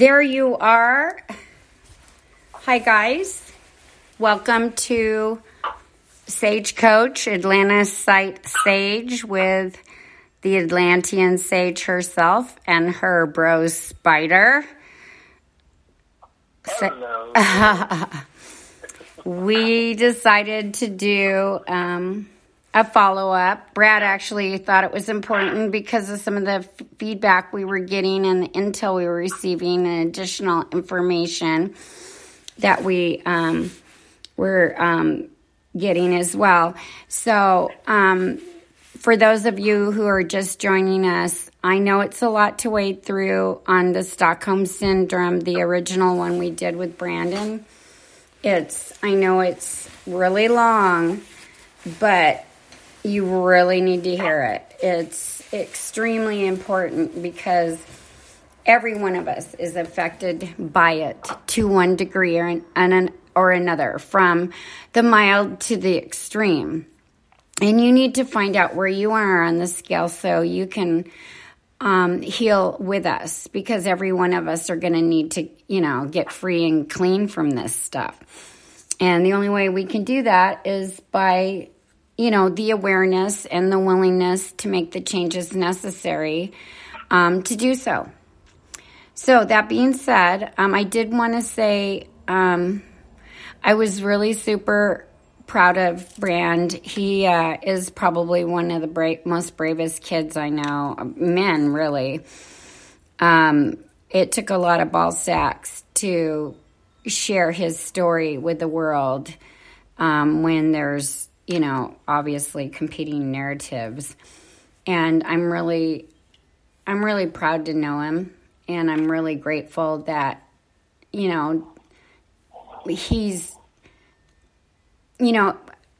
There you are. Hi, guys. Welcome to Sage Coach, Atlanta Site Sage, with the Atlantean Sage herself and her bro Spider. Hello. we decided to do um, a follow up. Brad actually thought it was important because of some of the f- feedback we were getting and the intel we were receiving and additional information that we um, were um, getting as well. So, um, for those of you who are just joining us, I know it's a lot to wade through on the Stockholm Syndrome, the original one we did with Brandon. It's, I know it's really long, but you really need to hear it. It's extremely important because every one of us is affected by it to one degree or, an, or another, from the mild to the extreme. And you need to find out where you are on the scale so you can um, heal with us because every one of us are going to need to, you know, get free and clean from this stuff. And the only way we can do that is by, you know, the awareness and the willingness to make the changes necessary um, to do so. So, that being said, um, I did want to say um, I was really super proud of Brand. He uh, is probably one of the bra- most bravest kids I know, men really. Um, it took a lot of ball sacks to share his story with the world um, when there's, you know, obviously competing narratives. And I'm really, I'm really proud to know him, and I'm really grateful that, you know, he's you know,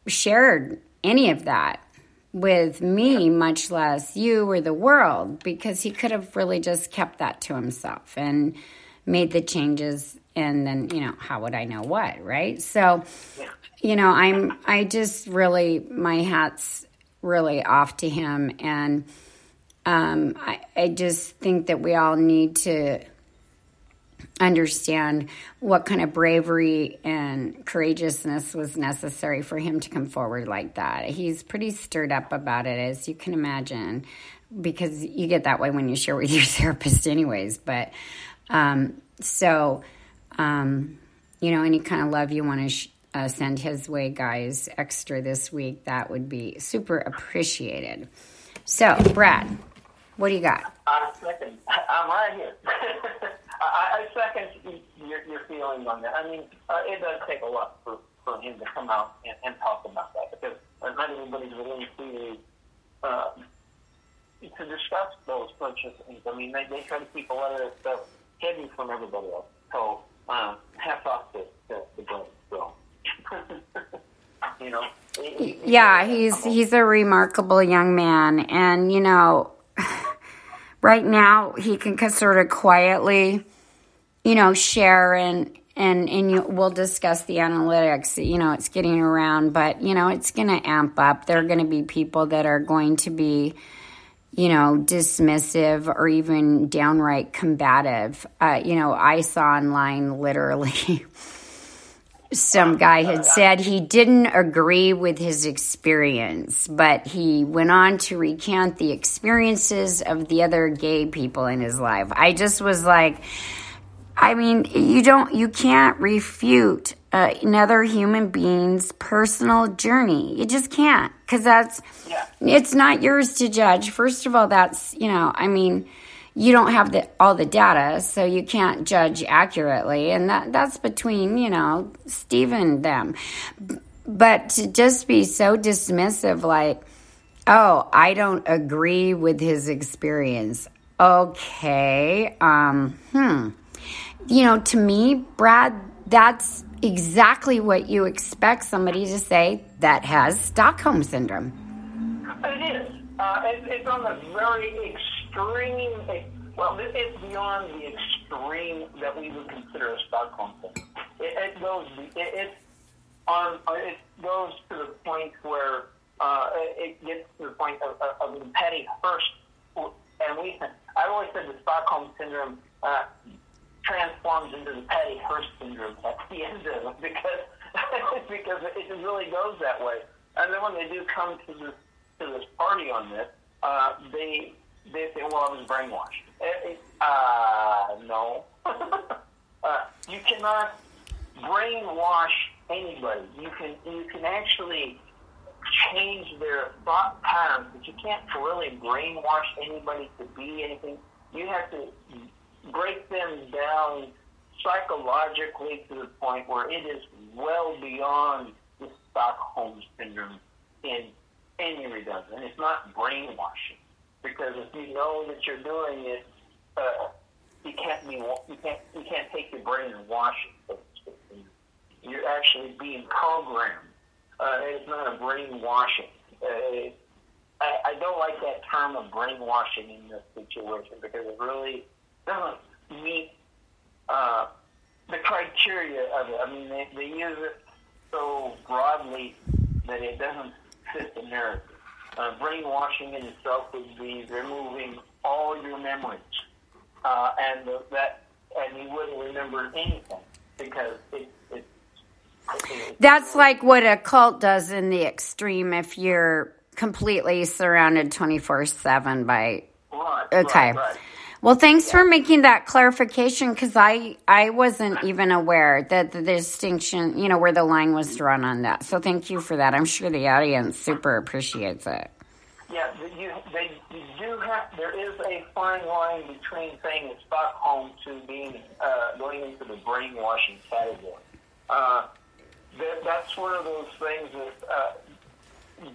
shared any of that with me, much less you or the world, because he could have really just kept that to himself and made the changes. And then, you know, how would I know what, right? So, you know, I'm, I just really, my hat's really off to him. And um, I, I just think that we all need to understand what kind of bravery and courageousness was necessary for him to come forward like that. He's pretty stirred up about it, as you can imagine, because you get that way when you share with your therapist, anyways. But um, so, um, you know, any kind of love you want to sh- uh, send his way, guys, extra this week, that would be super appreciated. So, Brad, what do you got? I'm second. I'm right here. I, I second your, your feelings on that. I mean, uh, it does take a lot for, for him to come out and, and talk about that because not everybody's willing to uh, to discuss those purchase things. I mean, they, they try to keep a lot of that stuff hidden from everybody else. So, um, hats off to, to. So, you know. Yeah, he's he's a remarkable young man, and you know, right now he can sort of quietly, you know, share and and and you, we'll discuss the analytics. You know, it's getting around, but you know, it's going to amp up. There are going to be people that are going to be, you know, dismissive or even downright combative. Uh, you know, I saw online literally. some guy had said he didn't agree with his experience, but he went on to recount the experiences of the other gay people in his life. I just was like, I mean, you don't, you can't refute uh, another human being's personal journey. You just can't, because that's, yeah. it's not yours to judge. First of all, that's, you know, I mean, you don't have the, all the data, so you can't judge accurately, and that that's between you know Steve and them. But to just be so dismissive, like, oh, I don't agree with his experience. Okay, um, hmm. You know, to me, Brad, that's exactly what you expect somebody to say that has Stockholm syndrome. It is. Uh, it, it's on the very extreme, well, it's beyond the extreme that we would consider a Stockholm syndrome. It, it goes, it, it, on, it goes to the point where uh, it gets to the point of, of, of Patty Hearst. And we, I always said the Stockholm syndrome uh, transforms into the Patty Hearst syndrome at the end of it because because it really goes that way. And then when they do come to this to this party on this, uh, they they say, well, I was brainwashed. Eh, eh, uh, no. uh, you cannot brainwash anybody. You can, you can actually change their thought patterns, but you can't really brainwash anybody to be anything. You have to break them down psychologically to the point where it is well beyond the Stockholm syndrome in any regard. And it's not brainwashing because if you know that you're doing it, uh, you can't be you can't you can't take your brain and wash it. You're actually being programmed. Uh, it's not a brainwashing. Uh, I, I don't like that term of brainwashing in this situation because it really doesn't meet uh, the criteria of it. I mean, they, they use it so broadly that it doesn't fit the narrative. Uh, brainwashing in itself would be removing all your memories, uh, and the, that and you wouldn't remember anything because it, it, it, That's like what a cult does in the extreme. If you're completely surrounded twenty four seven by right, okay. Right, right. Well, thanks for making that clarification because I I wasn't even aware that the distinction, you know, where the line was drawn on that. So thank you for that. I'm sure the audience super appreciates it. Yeah, you, they do have. There is a fine line between saying it's Stockholm to being uh, going into the brainwashing category. Uh, that, that's one of those things that uh,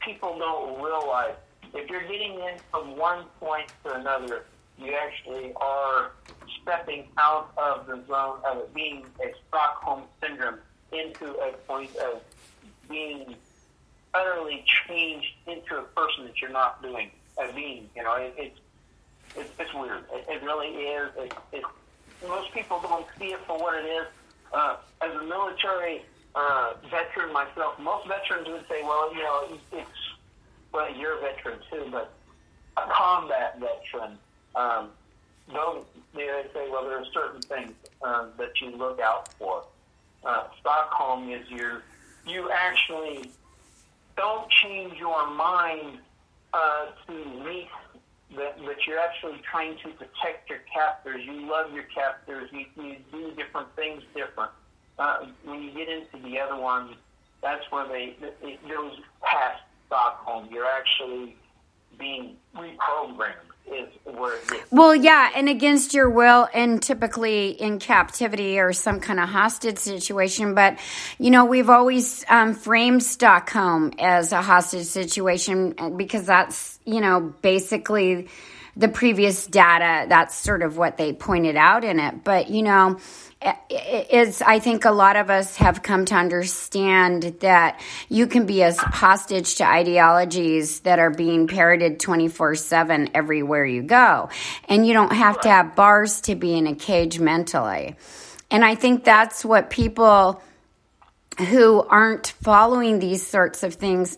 people don't realize. If you're getting in from one point to another, you actually are stepping out of the zone of it being a Stockholm syndrome into a point of being utterly changed into a person that you're not doing a being. You know, it, it's it's it's weird. It, it really is. It, it, most people don't see it for what it is. Uh, as a military uh, veteran myself, most veterans would say, "Well, you know, it's well, you're a veteran too, but a combat veteran." Um, those, they say, well, there are certain things uh, that you look out for. Uh, Stockholm is your, you actually don't change your mind uh, to meet that, that you're actually trying to protect your captors. You love your captors. You, you do different things different. Uh, when you get into the other ones, that's where they it goes past Stockholm. You're actually being reprogrammed Well, yeah, and against your will, and typically in captivity or some kind of hostage situation. But, you know, we've always um, framed Stockholm as a hostage situation because that's, you know, basically the previous data, that's sort of what they pointed out in it. But, you know, is I think a lot of us have come to understand that you can be a hostage to ideologies that are being parroted 24 7 everywhere you go. And you don't have to have bars to be in a cage mentally. And I think that's what people who aren't following these sorts of things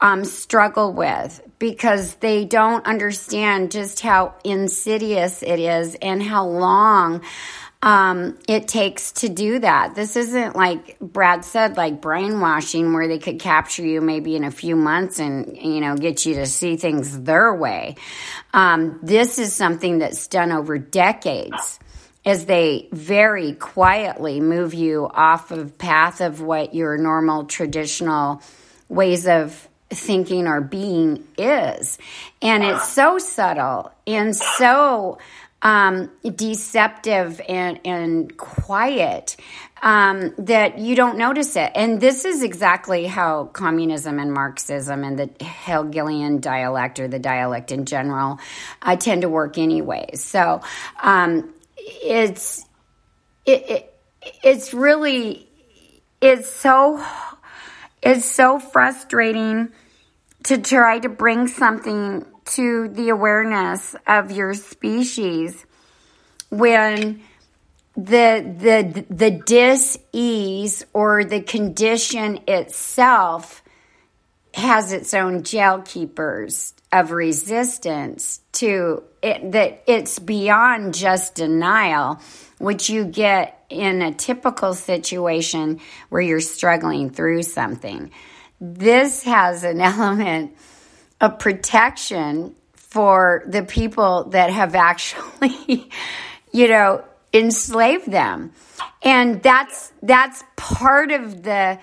um, struggle with because they don't understand just how insidious it is and how long um, it takes to do that. This isn't like Brad said, like brainwashing, where they could capture you maybe in a few months and you know get you to see things their way. Um, this is something that's done over decades as they very quietly move you off of path of what your normal traditional ways of thinking or being is and it's so subtle and so um, deceptive and, and quiet um, that you don't notice it. And this is exactly how communism and Marxism and the Hegelian dialect or the dialect in general uh, tend to work anyway. So um, it's it, it it's really it's so it's so frustrating to try to bring something to the awareness of your species. When the the the dis-ease or the condition itself has its own jail keepers of resistance to it that it's beyond just denial which you get in a typical situation where you're struggling through something this has an element of protection for the people that have actually, you know, enslaved them. And that's that's part of the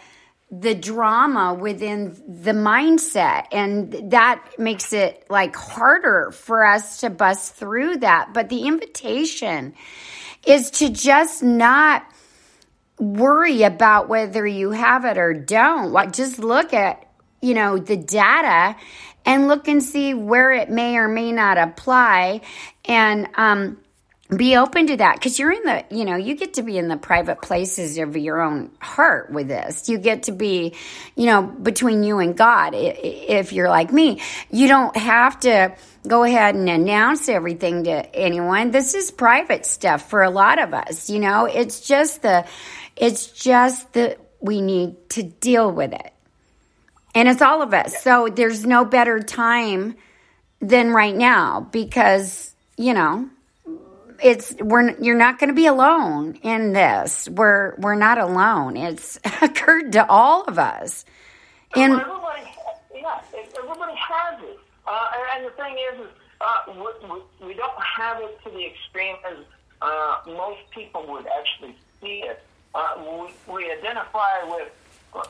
the drama within the mindset and that makes it like harder for us to bust through that but the invitation is to just not worry about whether you have it or don't. Like just look at, you know, the data and look and see where it may or may not apply and um, be open to that. Because you're in the you know you get to be in the private places of your own heart with this. You get to be you know between you and god if you're like me. You don't have to go ahead and announce everything to anyone. This is private stuff for a lot of us you know? It's just the it's just that we need to deal with it. And it's all of us. So there's no better time than right now because, you know, it's we're you're not going to be alone in this. We're we're not alone. It's occurred to all of us. And everybody, yeah, everybody has it. Uh, and the thing is, is uh, we, we, don't have it to the extreme as uh, most people would actually see it uh, we, we identify with,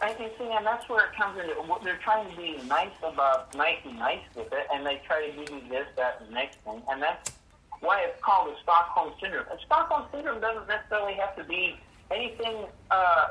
I think, see, and that's where it comes into. They're trying to be nice about, nice and nice with it, and they try to give you this, that, and the next thing, and that's why it's called the Stockholm syndrome. And Stockholm syndrome doesn't necessarily have to be anything. Uh,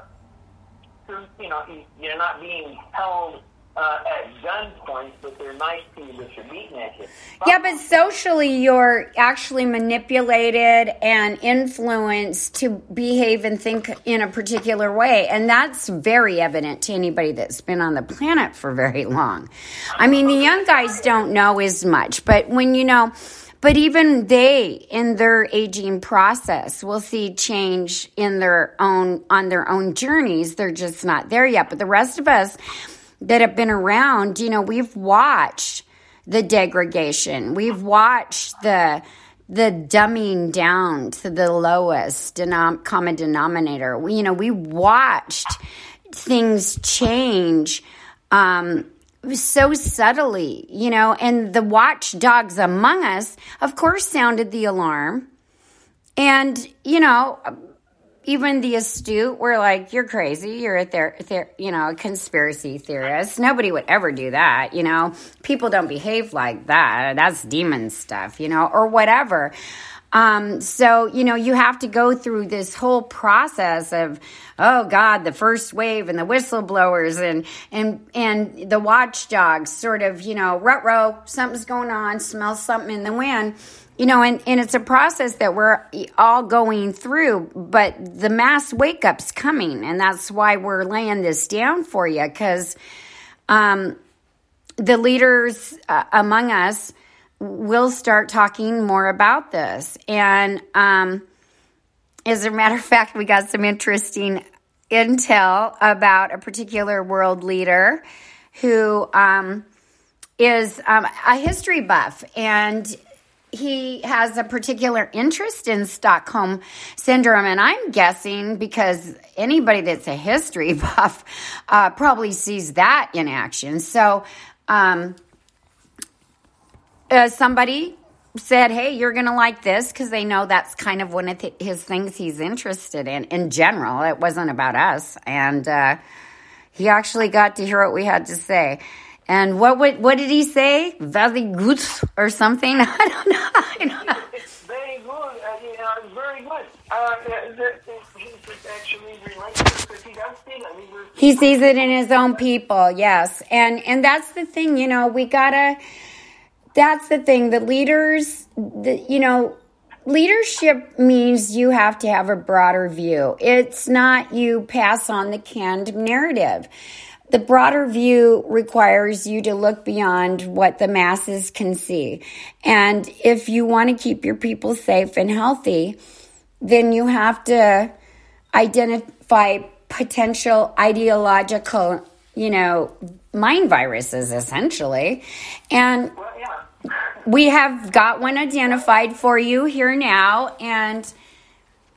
you know, you're not being held uh, at gunpoint, but they're nice to you, but you're beating at you. Yeah, but socially, you're actually manipulated and influenced to behave and think in a particular way. And that's very evident to anybody that's been on the planet for very long. I mean, the young guys don't know as much, but when you know, but even they in their aging process will see change in their own on their own journeys they're just not there yet but the rest of us that have been around, you know, we've watched the degradation. We've watched the the dumbing down to the lowest denom- common denominator. We, you know, we watched things change um, so subtly, you know, and the watchdogs among us, of course, sounded the alarm. And, you know, even the astute were like, "You're crazy. You're a ther-, ther- you know a conspiracy theorist. Nobody would ever do that. You know, people don't behave like that. That's demon stuff. You know, or whatever." Um, so, you know, you have to go through this whole process of, oh God, the first wave and the whistleblowers and, and, and the watchdogs sort of, you know, rut row, something's going on, smell something in the wind. You know, and, and it's a process that we're all going through, but the mass wake up's coming. And that's why we're laying this down for you because, um, the leaders uh, among us will start talking more about this. And um, as a matter of fact, we got some interesting intel about a particular world leader who um, is um, a history buff and he has a particular interest in Stockholm syndrome, and I'm guessing because anybody that's a history buff uh, probably sees that in action. So um, uh, somebody said, "Hey, you're going to like this," because they know that's kind of one of th- his things he's interested in. In general, it wasn't about us, and uh, he actually got to hear what we had to say. And what would, what did he say? Very good or something? I don't know. I don't know. It's very good. Uh, you know, it's very good. Uh, he's actually related because he does see that. He sees it in his own people, yes. And and that's the thing, you know, we gotta. That's the thing. The leaders, the, you know, leadership means you have to have a broader view. It's not you pass on the canned narrative. The broader view requires you to look beyond what the masses can see. And if you want to keep your people safe and healthy, then you have to identify potential ideological, you know, mind viruses essentially. And we have got one identified for you here now, and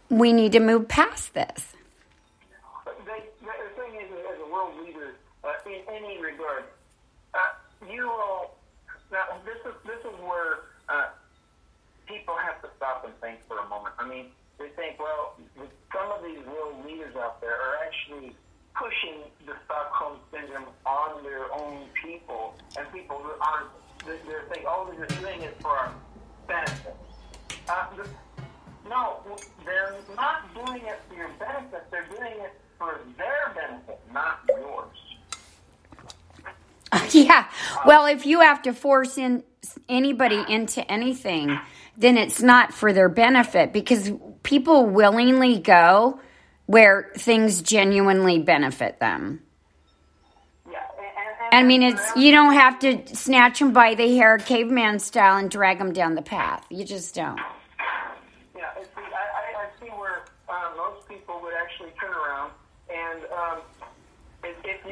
we need to move past this. you will. Now, this is this is where uh, people have to stop and think for a moment. I mean, they think, well, some of these world leaders out there are actually pushing the Stockholm syndrome on their own people, and people aren't. They're thinking, oh, they're doing it for our benefit. Uh, no, they're not doing it for your benefit. They're doing it for their benefit, not yours. yeah. Well, if you have to force in anybody into anything, then it's not for their benefit because people willingly go where things genuinely benefit them. I mean, it's you don't have to snatch them by the hair, caveman style, and drag them down the path. You just don't. Yeah, see, I, I see where uh, most people would actually turn around and um, if, if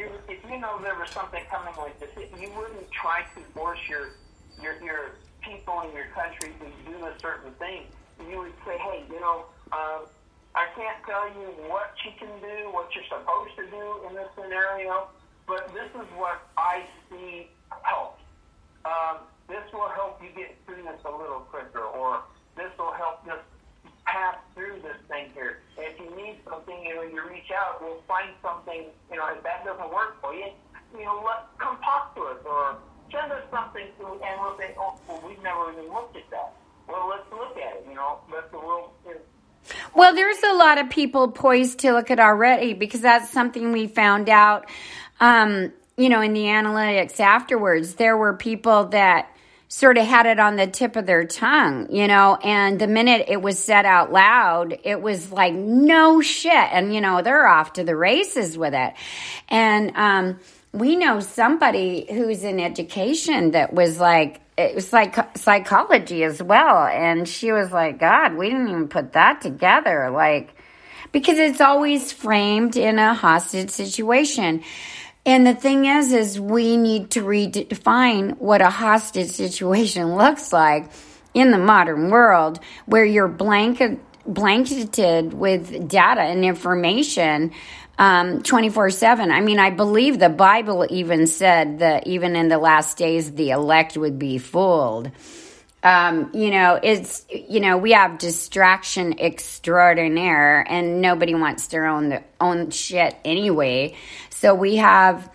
you know there was something coming like this, you wouldn't try to force your your your people in your country to do a certain thing. You would say, hey, you know, uh, I can't tell you what you can do, what you're supposed to do in this scenario, but this is what I see help. Um, this will help you get through this a little quicker, or this will help just pass through this thing here. And if you need something, you know, you reach out, we'll find something, you know, if that doesn't work for you, you know, let, come talk to us or send us something to, and we'll say, oh, well, we've never even looked at that. Well, let's look at it, you know, let the world. You know, well, there's a lot of people poised to look at already because that's something we found out, um, you know, in the analytics afterwards. There were people that sort of had it on the tip of their tongue, you know, and the minute it was said out loud, it was like, no shit. And, you know, they're off to the races with it. And, um, we know somebody who's in education that was like, it was like psychology as well. And she was like, God, we didn't even put that together. Like, because it's always framed in a hostage situation. And the thing is, is we need to redefine what a hostage situation looks like in the modern world where you're blanket, blanketed with data and information um, 24 7. I mean, I believe the Bible even said that even in the last days, the elect would be fooled. Um, you know, it's, you know, we have distraction extraordinaire and nobody wants their own, their own shit anyway. So we have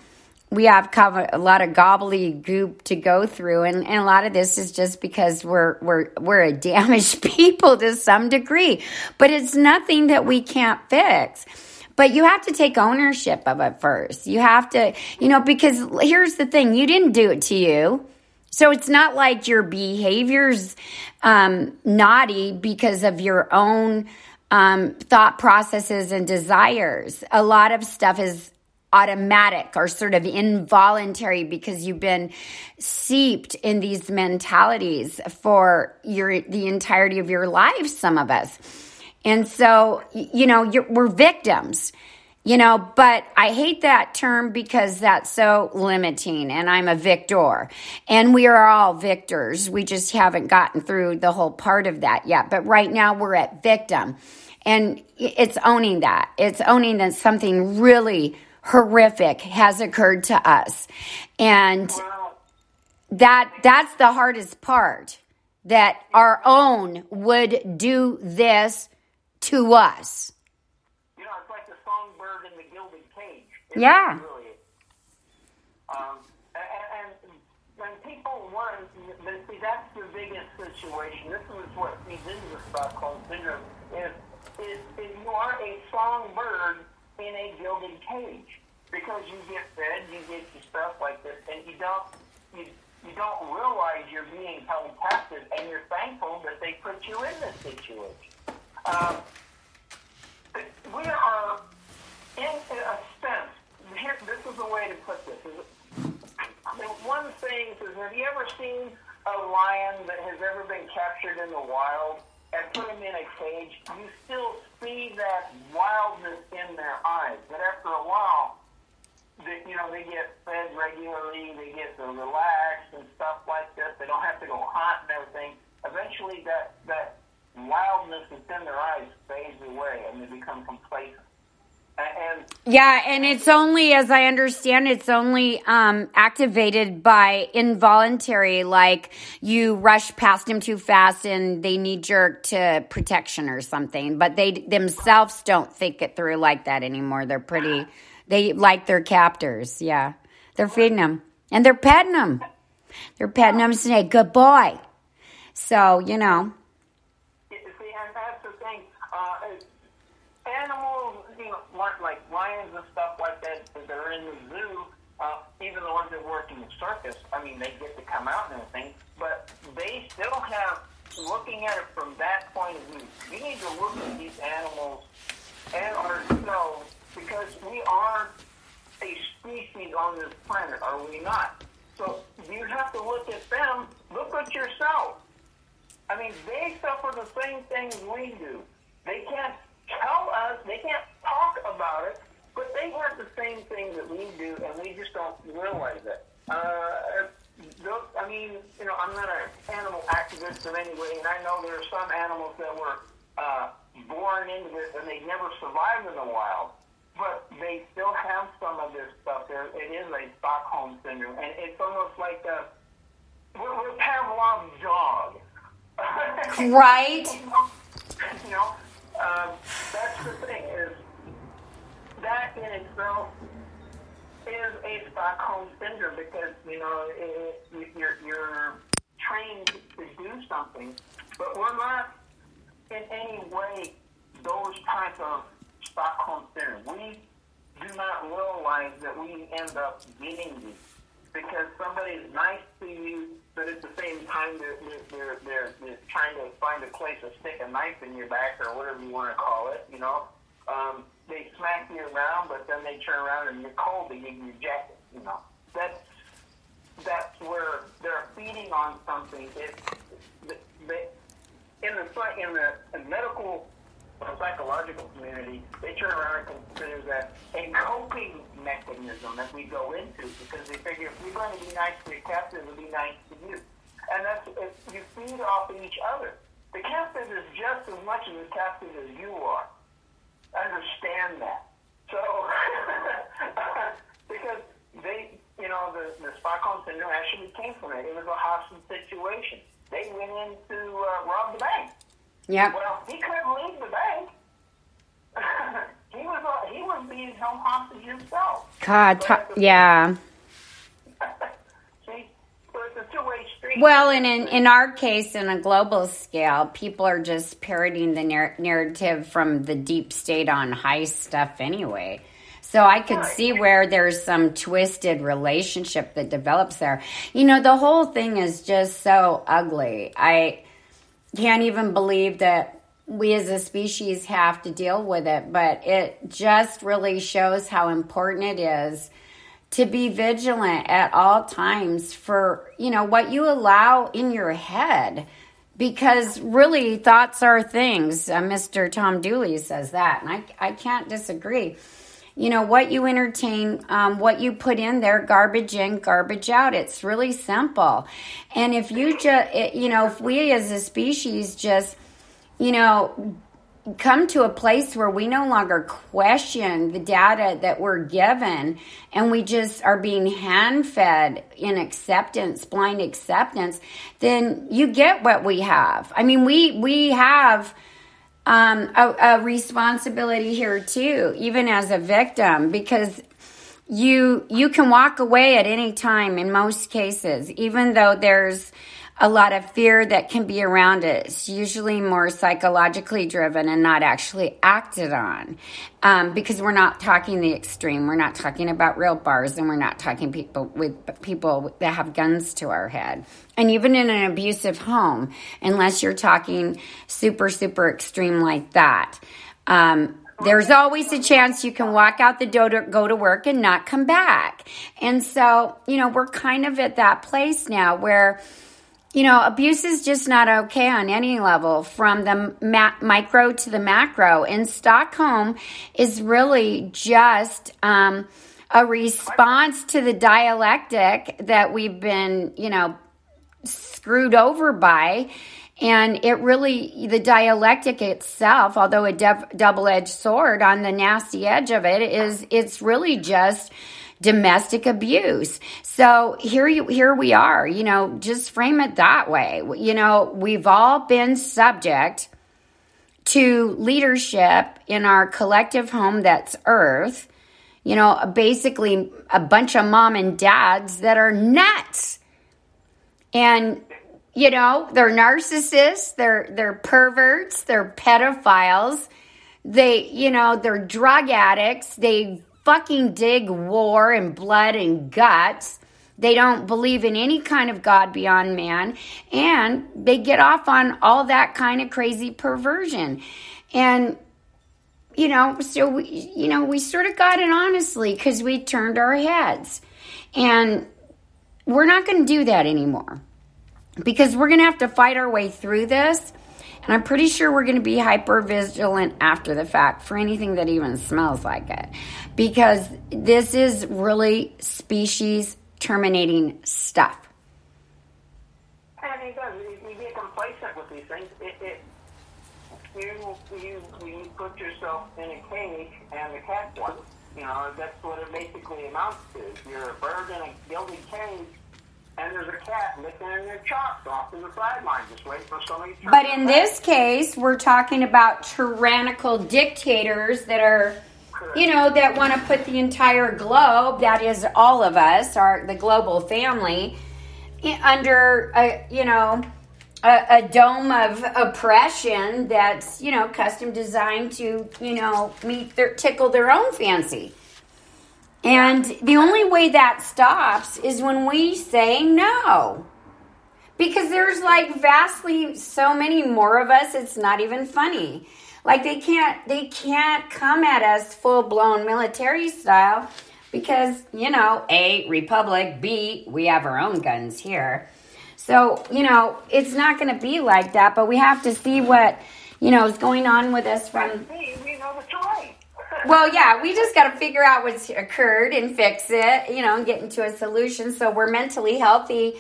we have a lot of gobbledygook to go through, and, and a lot of this is just because we're we're we're a damaged people to some degree. But it's nothing that we can't fix. But you have to take ownership of it first. You have to, you know, because here's the thing: you didn't do it to you. So it's not like your behavior's um, naughty because of your own um, thought processes and desires. A lot of stuff is automatic or sort of involuntary because you've been seeped in these mentalities for your the entirety of your life some of us. And so you know we're victims you know but i hate that term because that's so limiting and i'm a victor. And we are all victors. We just haven't gotten through the whole part of that yet. But right now we're at victim. And it's owning that. It's owning that something really horrific has occurred to us. And that that's the hardest part that our own would do this to us. You know, it's like the songbird in the gilded cage. yeah. Really, um, and, and when people want, see, that's the biggest situation. This is what feeds into the Stockholm syndrome. Is, is, is you are a songbird in a gilded cage because you get fed, you get your stuff like this, and you don't you you don't realize you're being held captive, and you're thankful that they put you in this situation. Um, we are, in a sense, here, this is the way to put this. Is, I mean, one thing is, have you ever seen a lion that has ever been captured in the wild and put them in a cage? You still see that wildness in their eyes, but after a while, they, you know, they get fed regularly, they get to relax and stuff like this. They don't have to go hunt and everything. Eventually, that that wildness that's in their eyes fades away, and they become complacent. And, yeah, and it's only, as I understand, it's only um, activated by involuntary, like you rush past them too fast and they knee jerk to protection or something. But they themselves don't think it through like that anymore. They're pretty they like their captors. Yeah. They're feeding them and they're petting them. They're petting them and saying, good boy. So, you know. See, and that's the thing. Uh, animals, you know, like lions and stuff like that, that are in the zoo, uh, even the ones that work in the circus, I mean, they get to come out and everything, but they still have, looking at it from that point of view, we need to look at these animals and ourselves because we are a species on this planet, are we not? So you have to look at them. Look at yourself. I mean, they suffer the same things we do. They can't tell us, they can't talk about it, but they have the same things that we do, and we just don't realize it. Uh, I mean, you know, I'm not an animal activist in any way, and I know there are some animals that were uh, born into this and they never survived in the wild but they still have some of this stuff. There, it is a Stockholm syndrome, and it's almost like a we're, we're Pavlov's dog. right. you know, um, that's the thing is that in itself is a Stockholm syndrome because you know it, you're you're trained to do something, but we're not in any way those type of Stockholm syndrome. We do not realize that we end up getting these because somebody is nice to you, but at the same time they're, they're, they're, they're trying to find a place to stick a knife in your back or whatever you want to call it, you know. Um, they smack you around, but then they turn around and you're cold, they give you a jacket, you know. That's, that's where they're feeding on something. It, they, in the, in the medical the psychological community, they turn around and consider that a coping mechanism that we go into because they figure if you're going to be nice to your captive, it'll be nice to you. And that's if you feed off of each other. The captive is just as much of a captive as you are. Understand that. So, because they, you know, the, the Stockholm syndrome actually came from it. It was a hostage situation. They went in to uh, rob the bank. Yeah. Well, he couldn't leave the bank. he was uh, he was being held hostage himself. God, t- yeah. Well, and in, in our case, in a global scale, people are just parroting the narr- narrative from the deep state on high stuff anyway. So I could see where there's some twisted relationship that develops there. You know, the whole thing is just so ugly. I can't even believe that we as a species have to deal with it, but it just really shows how important it is to be vigilant at all times for, you know, what you allow in your head. Because really, thoughts are things. Uh, Mr. Tom Dooley says that, and I, I can't disagree. You know, what you entertain, um, what you put in there, garbage in, garbage out. It's really simple. And if you just, you know, if we as a species just, you know, come to a place where we no longer question the data that we're given and we just are being hand fed in acceptance blind acceptance then you get what we have. I mean we we have um, a, a responsibility here too even as a victim because you you can walk away at any time in most cases even though there's a lot of fear that can be around it. It's usually more psychologically driven and not actually acted on. Um, because we're not talking the extreme. We're not talking about real bars and we're not talking people with people that have guns to our head. And even in an abusive home, unless you're talking super, super extreme like that. Um, there's always a chance you can walk out the door to go to work and not come back. And so, you know, we're kind of at that place now where you know, abuse is just not okay on any level, from the ma- micro to the macro. And Stockholm is really just um, a response to the dialectic that we've been, you know, screwed over by. And it really, the dialectic itself, although a double edged sword on the nasty edge of it, is it's really just domestic abuse. So here you, here we are, you know, just frame it that way. You know, we've all been subject to leadership in our collective home that's earth. You know, basically a bunch of mom and dads that are nuts. And you know, they're narcissists, they're they're perverts, they're pedophiles. They, you know, they're drug addicts. They fucking dig war and blood and guts. They don't believe in any kind of God beyond man. And they get off on all that kind of crazy perversion. And, you know, so we, you know, we sort of got it honestly because we turned our heads. And we're not going to do that anymore because we're going to have to fight our way through this and I'm pretty sure we're going to be hyper vigilant after the fact for anything that even smells like it. Because this is really species terminating stuff. And it does. You get complacent with these things. It, it, you, you, you put yourself in a cage and the cat won. You know, that's what it basically amounts to. You're a bird in a gilded cage and there's a cat licking in their chops off in the sideline, just waiting for somebody to But in this case, we're talking about tyrannical dictators that are, you know, that want to put the entire globe, that is all of us, our the global family, under a, you know, a, a dome of oppression that's, you know, custom designed to, you know, meet their tickle their own fancy. And the only way that stops is when we say no. Because there's like vastly so many more of us, it's not even funny. Like they can't they can't come at us full blown military style because, you know, A, Republic, B, we have our own guns here. So, you know, it's not gonna be like that, but we have to see what, you know, is going on with us from we know the well, yeah, we just got to figure out what's occurred and fix it, you know, and get into a solution. So we're mentally healthy,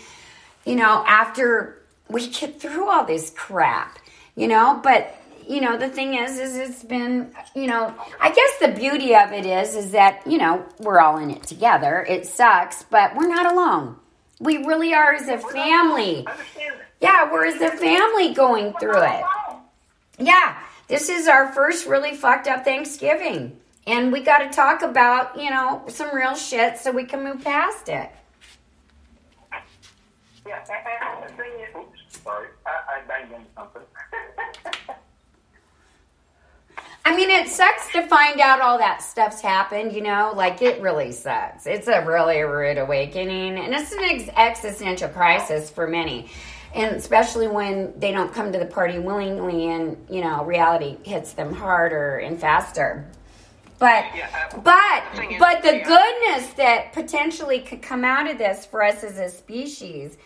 you know, after we get through all this crap, you know, but you know the thing is is it's been you know i guess the beauty of it is is that you know we're all in it together. It sucks but we're not alone. We really are as a family. yeah we're as a family going through it. Yeah this is our first really fucked up Thanksgiving. And we got to talk about, you know, some real shit so we can move past it. Yeah, and, and the thing is, oops, sorry, I, I banged into something. I mean, it sucks to find out all that stuff's happened, you know? Like, it really sucks. It's a really rude awakening, and it's an ex- existential crisis for many. And especially when they don't come to the party willingly and, you know, reality hits them harder and faster. But, but, but the goodness that potentially could come out of this for us as a species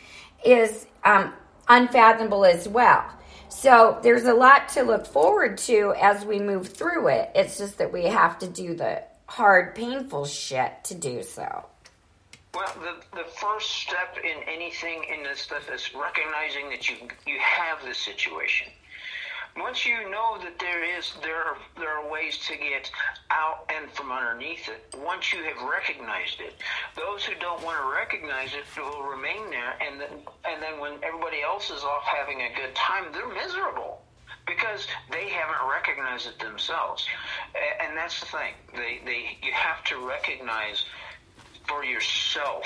is um, unfathomable as well. So there's a lot to look forward to as we move through it. It's just that we have to do the hard, painful shit to do so. Well, the, the first step in anything in this stuff is recognizing that you you have the situation. Once you know that there is there are, there are ways to get out and from underneath it, once you have recognized it, those who don't want to recognize it will remain there, and then and then when everybody else is off having a good time, they're miserable because they haven't recognized it themselves, and that's the thing. They they you have to recognize for yourself.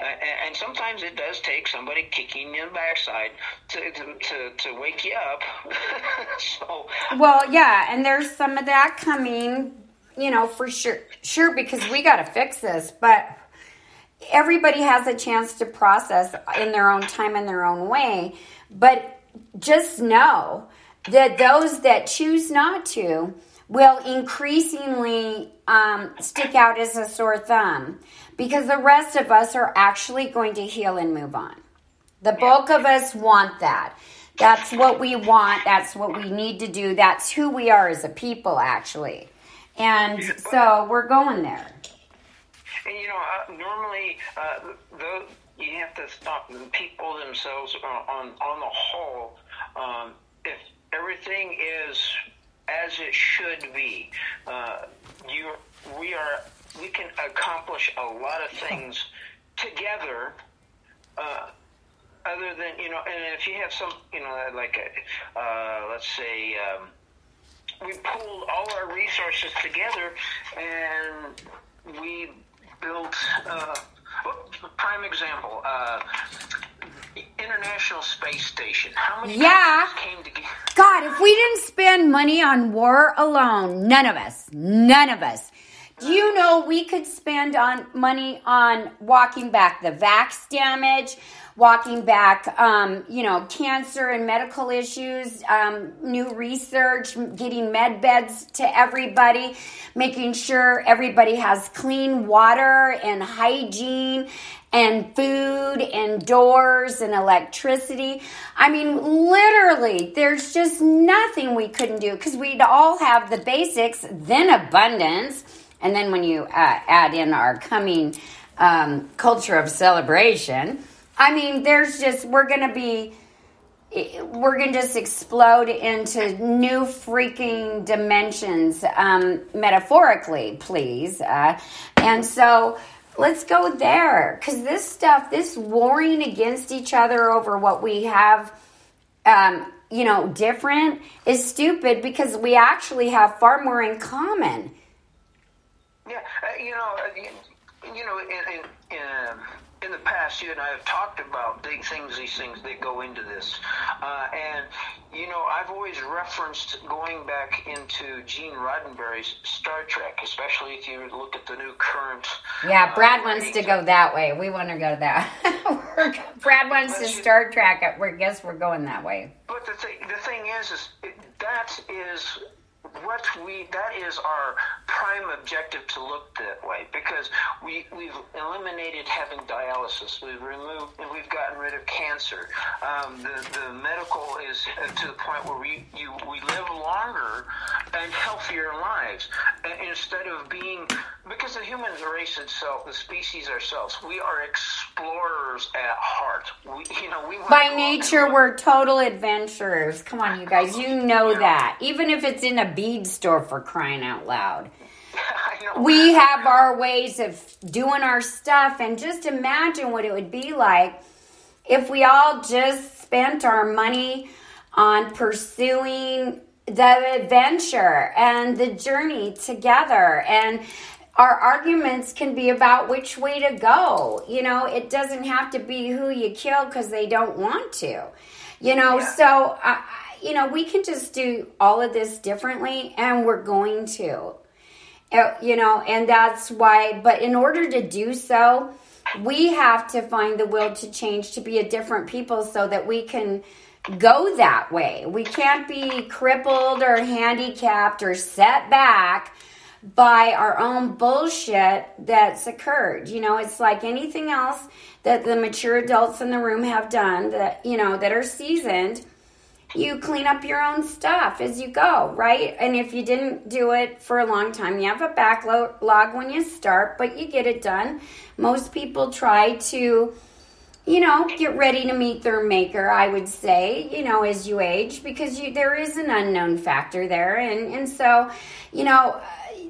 Uh, and sometimes it does take somebody kicking you in the backside to, to, to, to wake you up. so, well, yeah, and there's some of that coming, you know, for sure, sure, because we got to fix this. But everybody has a chance to process in their own time in their own way. But just know that those that choose not to will increasingly um, stick out as a sore thumb because the rest of us are actually going to heal and move on. The bulk of us want that. That's what we want. That's what we need to do. That's who we are as a people, actually. And so we're going there. And you know, uh, normally, uh, you have to stop the people themselves on on the whole. Um, if everything is as it should be, uh, you we are we can accomplish a lot of things together. Uh, other than you know, and if you have some, you know, like a, uh, let's say um, we pulled all our resources together and we built. Uh, prime example. Uh, International Space Station. How many yeah. came together? God, if we didn't spend money on war alone, none of us, none of us do you know we could spend on money on walking back the vax damage, walking back, um, you know, cancer and medical issues, um, new research, getting med beds to everybody, making sure everybody has clean water and hygiene and food and doors and electricity. I mean, literally, there's just nothing we couldn't do because we'd all have the basics, then abundance and then when you uh, add in our coming um, culture of celebration, I mean, there's just, we're going to be, we're going to just explode into new freaking dimensions, um, metaphorically, please. Uh, and so let's go there because this stuff, this warring against each other over what we have. Um, you know, different is stupid because we actually have far more in common. Yeah, uh, you know, uh, you know, in, in, in, in, the past, you and I have talked about big things, these things that go into this, uh, and you know, I've always referenced going back into Gene Roddenberry's Star Trek, especially if you look at the new current. Yeah, uh, Brad uh, wants to go that way. We want to go that. Brad wants to Star Trek. I guess we're going that way. But the thing, the thing is, is that is what we that is our prime objective to look that way because we we've eliminated having dialysis. We've removed we've gotten rid of cancer. Um, the the medical is to the point where we you we live longer and healthier lives instead of being because the human race itself the species ourselves we are explorers at heart. We, you know we by nature we're total adventurers. Come on you guys you know that. Even if it's in a bead store for crying out loud. We have our ways of doing our stuff, and just imagine what it would be like if we all just spent our money on pursuing the adventure and the journey together and our arguments can be about which way to go. You know, it doesn't have to be who you kill because they don't want to. You know, yeah. so, uh, you know, we can just do all of this differently and we're going to. Uh, you know, and that's why, but in order to do so, we have to find the will to change to be a different people so that we can go that way. We can't be crippled or handicapped or set back by our own bullshit that's occurred. You know, it's like anything else that the mature adults in the room have done that, you know, that are seasoned. You clean up your own stuff as you go, right? And if you didn't do it for a long time, you have a backlog when you start, but you get it done. Most people try to you know, get ready to meet their maker, I would say, you know, as you age, because you, there is an unknown factor there. And, and so, you know,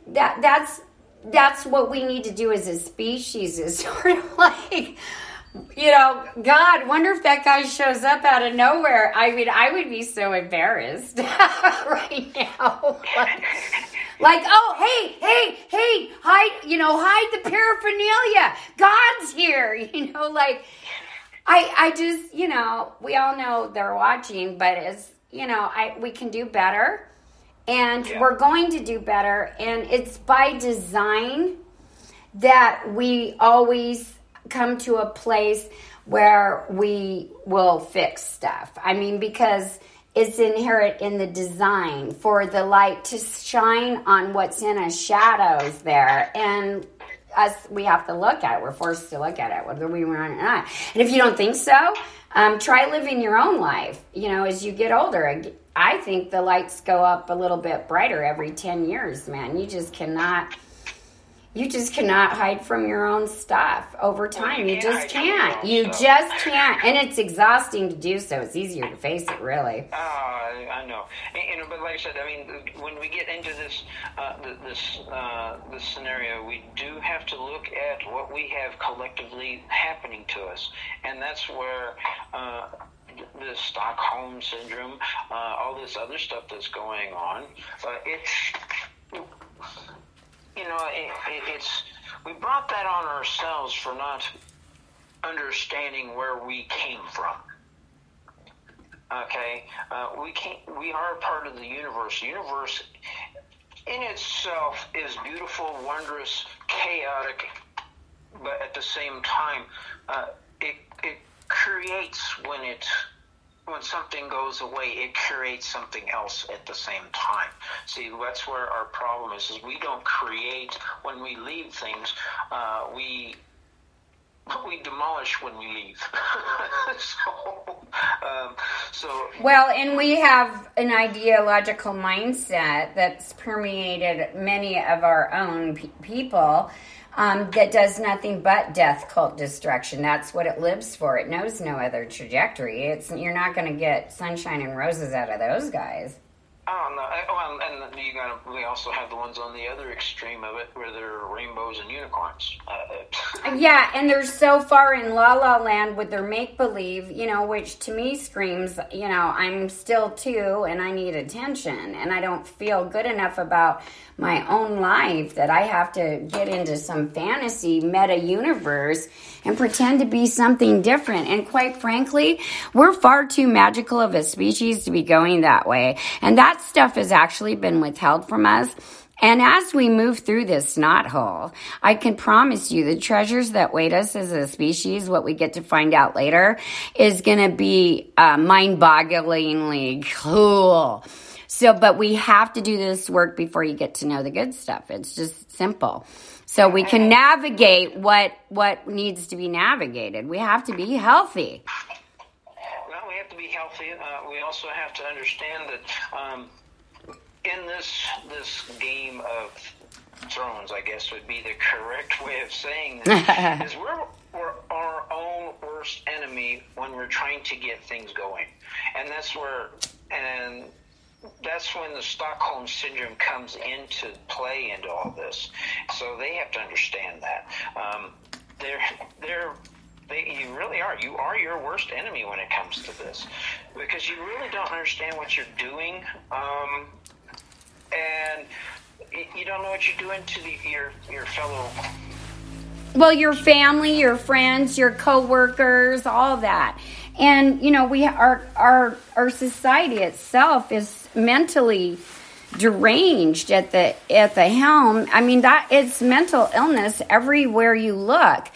that that's that's what we need to do as a species is sort of like you know, God, wonder if that guy shows up out of nowhere. I mean, I would be so embarrassed right now. Like, like, oh, hey, hey, hey, hide, you know, hide the paraphernalia. God's here, you know, like, I, I just, you know, we all know they're watching, but it's, you know, I, we can do better and yeah. we're going to do better and it's by design that we always come to a place where we will fix stuff. I mean because it's inherent in the design for the light to shine on what's in a shadows there. And us we have to look at it. We're forced to look at it whether we want it or not. And if you don't think so um, try living your own life. You know as you get older I think the lights go up a little bit brighter every 10 years, man. You just cannot you just cannot hide from your own stuff over time. you, just can't. You just can't, and it's exhausting to do so. It's easier to face it, really. Uh, I know, and, know, but like I said, I mean, when we get into this uh, this uh, this scenario, we do have to look at what we have collectively happening to us, and that's where uh, the Stockholm syndrome, uh, all this other stuff that's going on. Uh, it's you know it, it, it's we brought that on ourselves for not understanding where we came from. Okay, uh, we can we are part of the universe. The universe in itself is beautiful, wondrous, chaotic, but at the same time, uh, it it creates when it when something goes away, it creates something else at the same time. See, that's where our problem is: is we don't create when we leave things. Uh, we we demolish when we leave. so, um, so, well, and we have an ideological mindset that's permeated many of our own pe- people um, that does nothing but death, cult, destruction. That's what it lives for. It knows no other trajectory. It's you're not going to get sunshine and roses out of those guys. No! Well, and you got we also have the ones on the other extreme of it, where there are rainbows and unicorns. Uh, yeah, and they're so far in La La Land with their make believe, you know, which to me screams, you know, I'm still two and I need attention, and I don't feel good enough about my own life that I have to get into some fantasy meta universe and pretend to be something different. And quite frankly, we're far too magical of a species to be going that way. And that stuff has actually been withheld from us. And as we move through this knot hole, I can promise you the treasures that wait us as a species, what we get to find out later, is going to be uh, mind bogglingly cool. So, but we have to do this work before you get to know the good stuff. It's just simple. So we can navigate what what needs to be navigated. We have to be healthy. Well, we have to be healthy. Uh, we also have to understand that um, in this this game of thrones, I guess would be the correct way of saying this, is we're, we're our own worst enemy when we're trying to get things going, and that's where and that's when the Stockholm syndrome comes into play into all this. So they have to understand that. Um, they're they're they, you really are. You are your worst enemy when it comes to this, because you really don't understand what you're doing, um, and you don't know what you're doing to the, your your fellow. Well, your family, your friends, your coworkers, all that. And you know, we our our our society itself is mentally deranged at the at the helm. I mean that it's mental illness everywhere you look.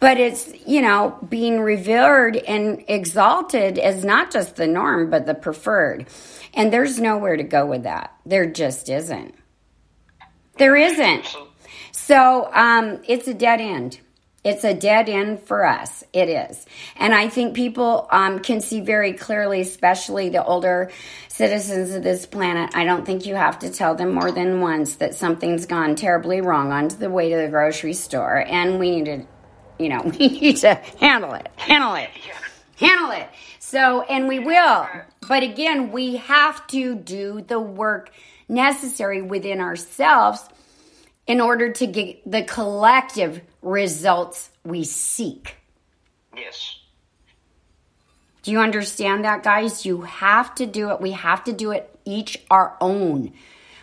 But it's, you know, being revered and exalted as not just the norm, but the preferred. And there's nowhere to go with that. There just isn't. There isn't. So um, it's a dead end. It's a dead end for us. It is. And I think people um, can see very clearly, especially the older citizens of this planet. I don't think you have to tell them more than once that something's gone terribly wrong on the way to the grocery store. And we need to, you know, we need to handle it, handle it, handle it. So, and we will. But again, we have to do the work necessary within ourselves in order to get the collective results we seek. Yes. Do you understand that, guys? You have to do it. We have to do it each our own.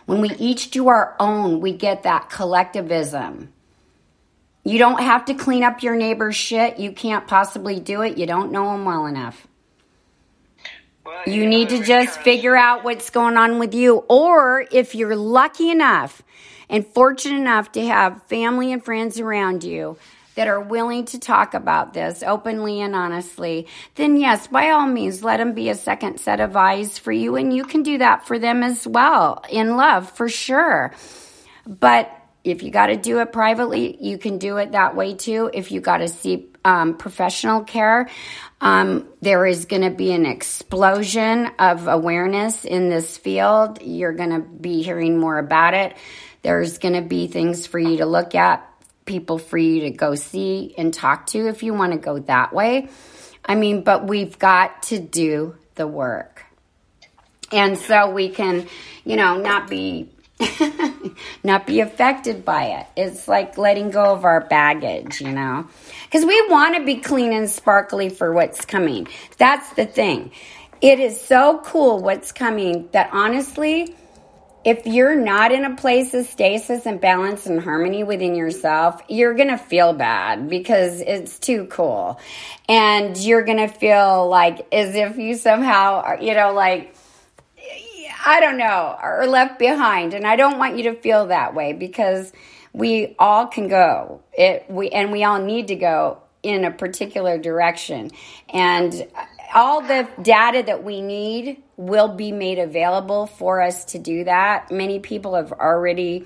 When we each do our own, we get that collectivism. You don't have to clean up your neighbor's shit. You can't possibly do it. You don't know them well enough. Well, You need to just figure out what's going on with you. Or if you're lucky enough and fortunate enough to have family and friends around you that are willing to talk about this openly and honestly, then yes, by all means, let them be a second set of eyes for you. And you can do that for them as well in love, for sure. But if you got to do it privately, you can do it that way too. If you got to seek um, professional care, um, there is going to be an explosion of awareness in this field. You're going to be hearing more about it. There's going to be things for you to look at, people for you to go see and talk to if you want to go that way. I mean, but we've got to do the work. And so we can, you know, not be not be affected by it. It's like letting go of our baggage, you know? Cuz we want to be clean and sparkly for what's coming. That's the thing. It is so cool what's coming that honestly, if you're not in a place of stasis and balance and harmony within yourself, you're going to feel bad because it's too cool. And you're going to feel like as if you somehow, are, you know, like I don't know, are left behind. And I don't want you to feel that way because we all can go. It we and we all need to go in a particular direction. And all the data that we need will be made available for us to do that. Many people have already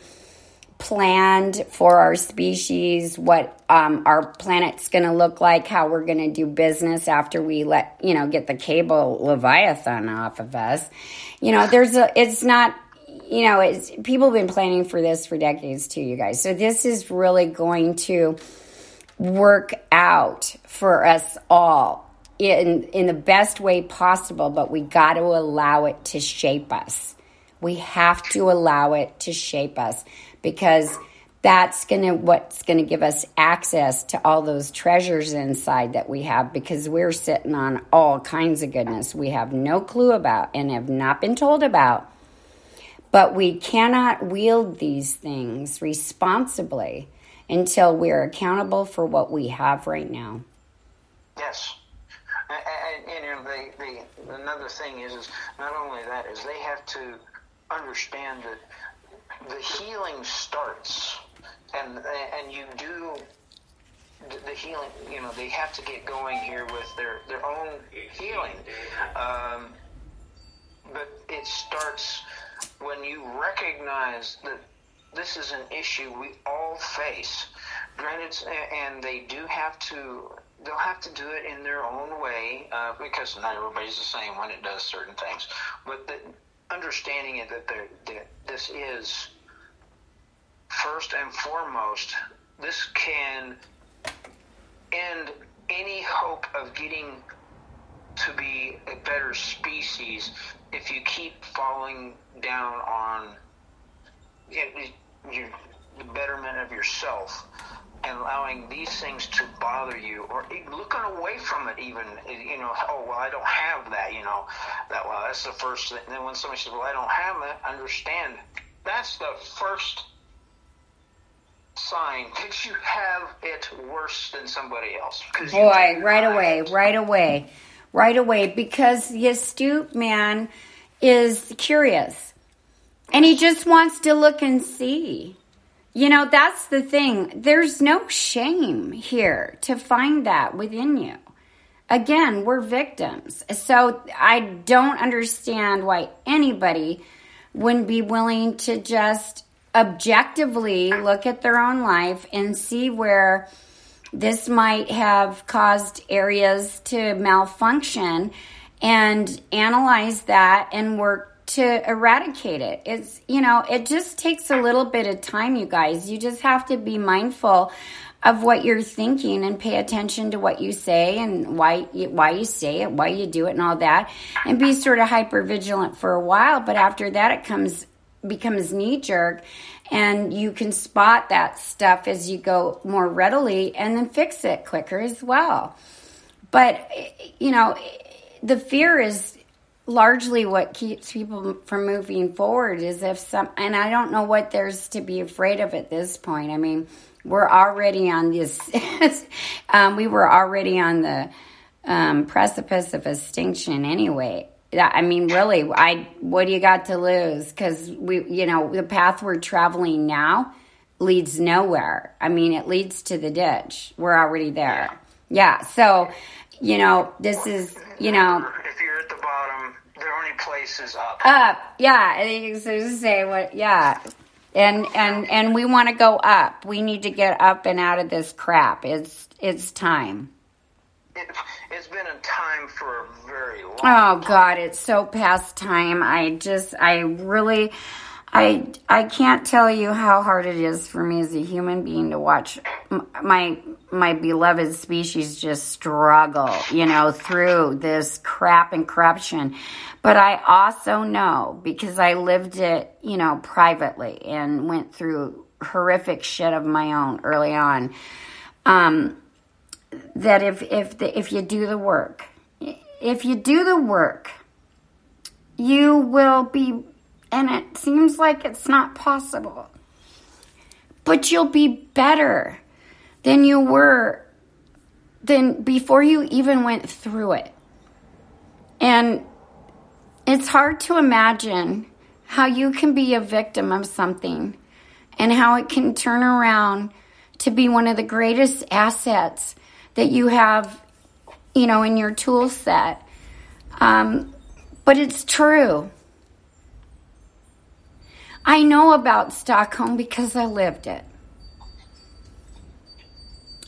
planned for our species, what um, our planet's going to look like, how we're going to do business after we let you know get the cable leviathan off of us. You know, there's a. It's not. You know, it's people have been planning for this for decades too, you guys. So this is really going to work out for us all in in the best way possible. But we got to allow it to shape us. We have to allow it to shape us because that's going to what's going to give us access to all those treasures inside that we have because we're sitting on all kinds of goodness we have no clue about and have not been told about but we cannot wield these things responsibly until we're accountable for what we have right now Yes. And, and, you know, they, they, another thing is, is not only that is they have to understand that the healing starts, and and you do the, healing. You know, they have to get going here with their their own healing. Um, but it starts when you recognize that this is an issue we all face. Granted, and they do have to. They'll have to do it in their own way uh, because not everybody's the same when it does certain things. But the, understanding it that, there- that this is first and foremost, this can end any hope of getting to be a better species if you keep falling down on your, the betterment of yourself and allowing these things to bother you or looking away from it even eh, you know oh well i don't have that you know that well that's the first thing and then when somebody says well i don't have that understand that's the first sign that you have it worse than somebody else. Boy, right away, right away, right away, because the astute man is curious and he just wants to look and see. You know, that's the thing. There's no shame here to find that within you. Again, we're victims. So I don't understand why anybody wouldn't be willing to just objectively look at their own life and see where this might have caused areas to malfunction and analyze that and work to eradicate it. It's, you know, it just takes a little bit of time, you guys. You just have to be mindful of what you're thinking and pay attention to what you say and why you, why you say it, why you do it and all that and be sort of hyper vigilant for a while, but after that it comes becomes knee jerk and you can spot that stuff as you go more readily and then fix it quicker as well. But you know, the fear is largely what keeps people from moving forward is if some and I don't know what there's to be afraid of at this point. I mean, we're already on this um, we were already on the um, precipice of extinction anyway. I mean, really, I what do you got to lose? Because we, you know, the path we're traveling now leads nowhere. I mean, it leads to the ditch. We're already there. Yeah. So, you know, this is, you know, places up. Up, yeah. I was to say what, yeah. And and and we want to go up. We need to get up and out of this crap. It's it's time. It, has been a time for a very long. Oh God, it's so past time. I just, I really, I I can't tell you how hard it is for me as a human being to watch my my beloved species just struggle, you know, through this crap and corruption. But I also know because I lived it, you know, privately and went through horrific shit of my own early on. Um, that if if the, if you do the work, if you do the work, you will be and it seems like it's not possible. But you'll be better than you were than before you even went through it. And it's hard to imagine how you can be a victim of something and how it can turn around to be one of the greatest assets that you have, you know, in your tool set. Um, but it's true. I know about Stockholm because I lived it.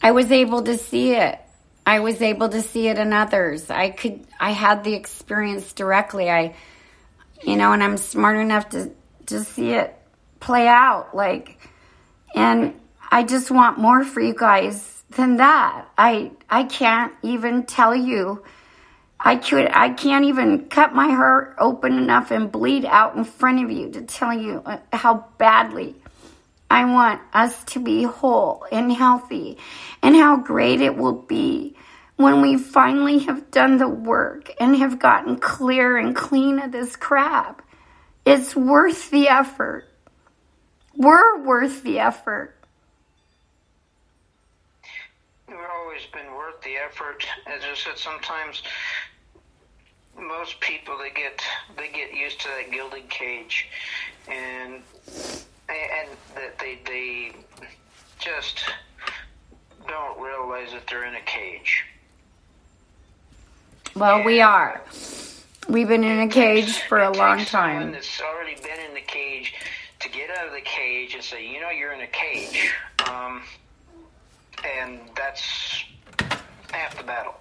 I was able to see it. I was able to see it in others. I could, I had the experience directly. I, you know, and I'm smart enough to, to see it play out. Like, and I just want more for you guys than that. I, I can't even tell you I could I can't even cut my heart open enough and bleed out in front of you to tell you uh, how badly I want us to be whole and healthy and how great it will be when we finally have done the work and have gotten clear and clean of this crap. It's worth the effort. We're worth the effort. We've always been worth the effort. As I said, sometimes most people they get they get used to that gilded cage, and and that they they just don't realize that they're in a cage. Well, and we are. We've been in a cage for a long time. That's already been in the cage to get out of the cage and say, you know, you're in a cage, um, and that's half the battle.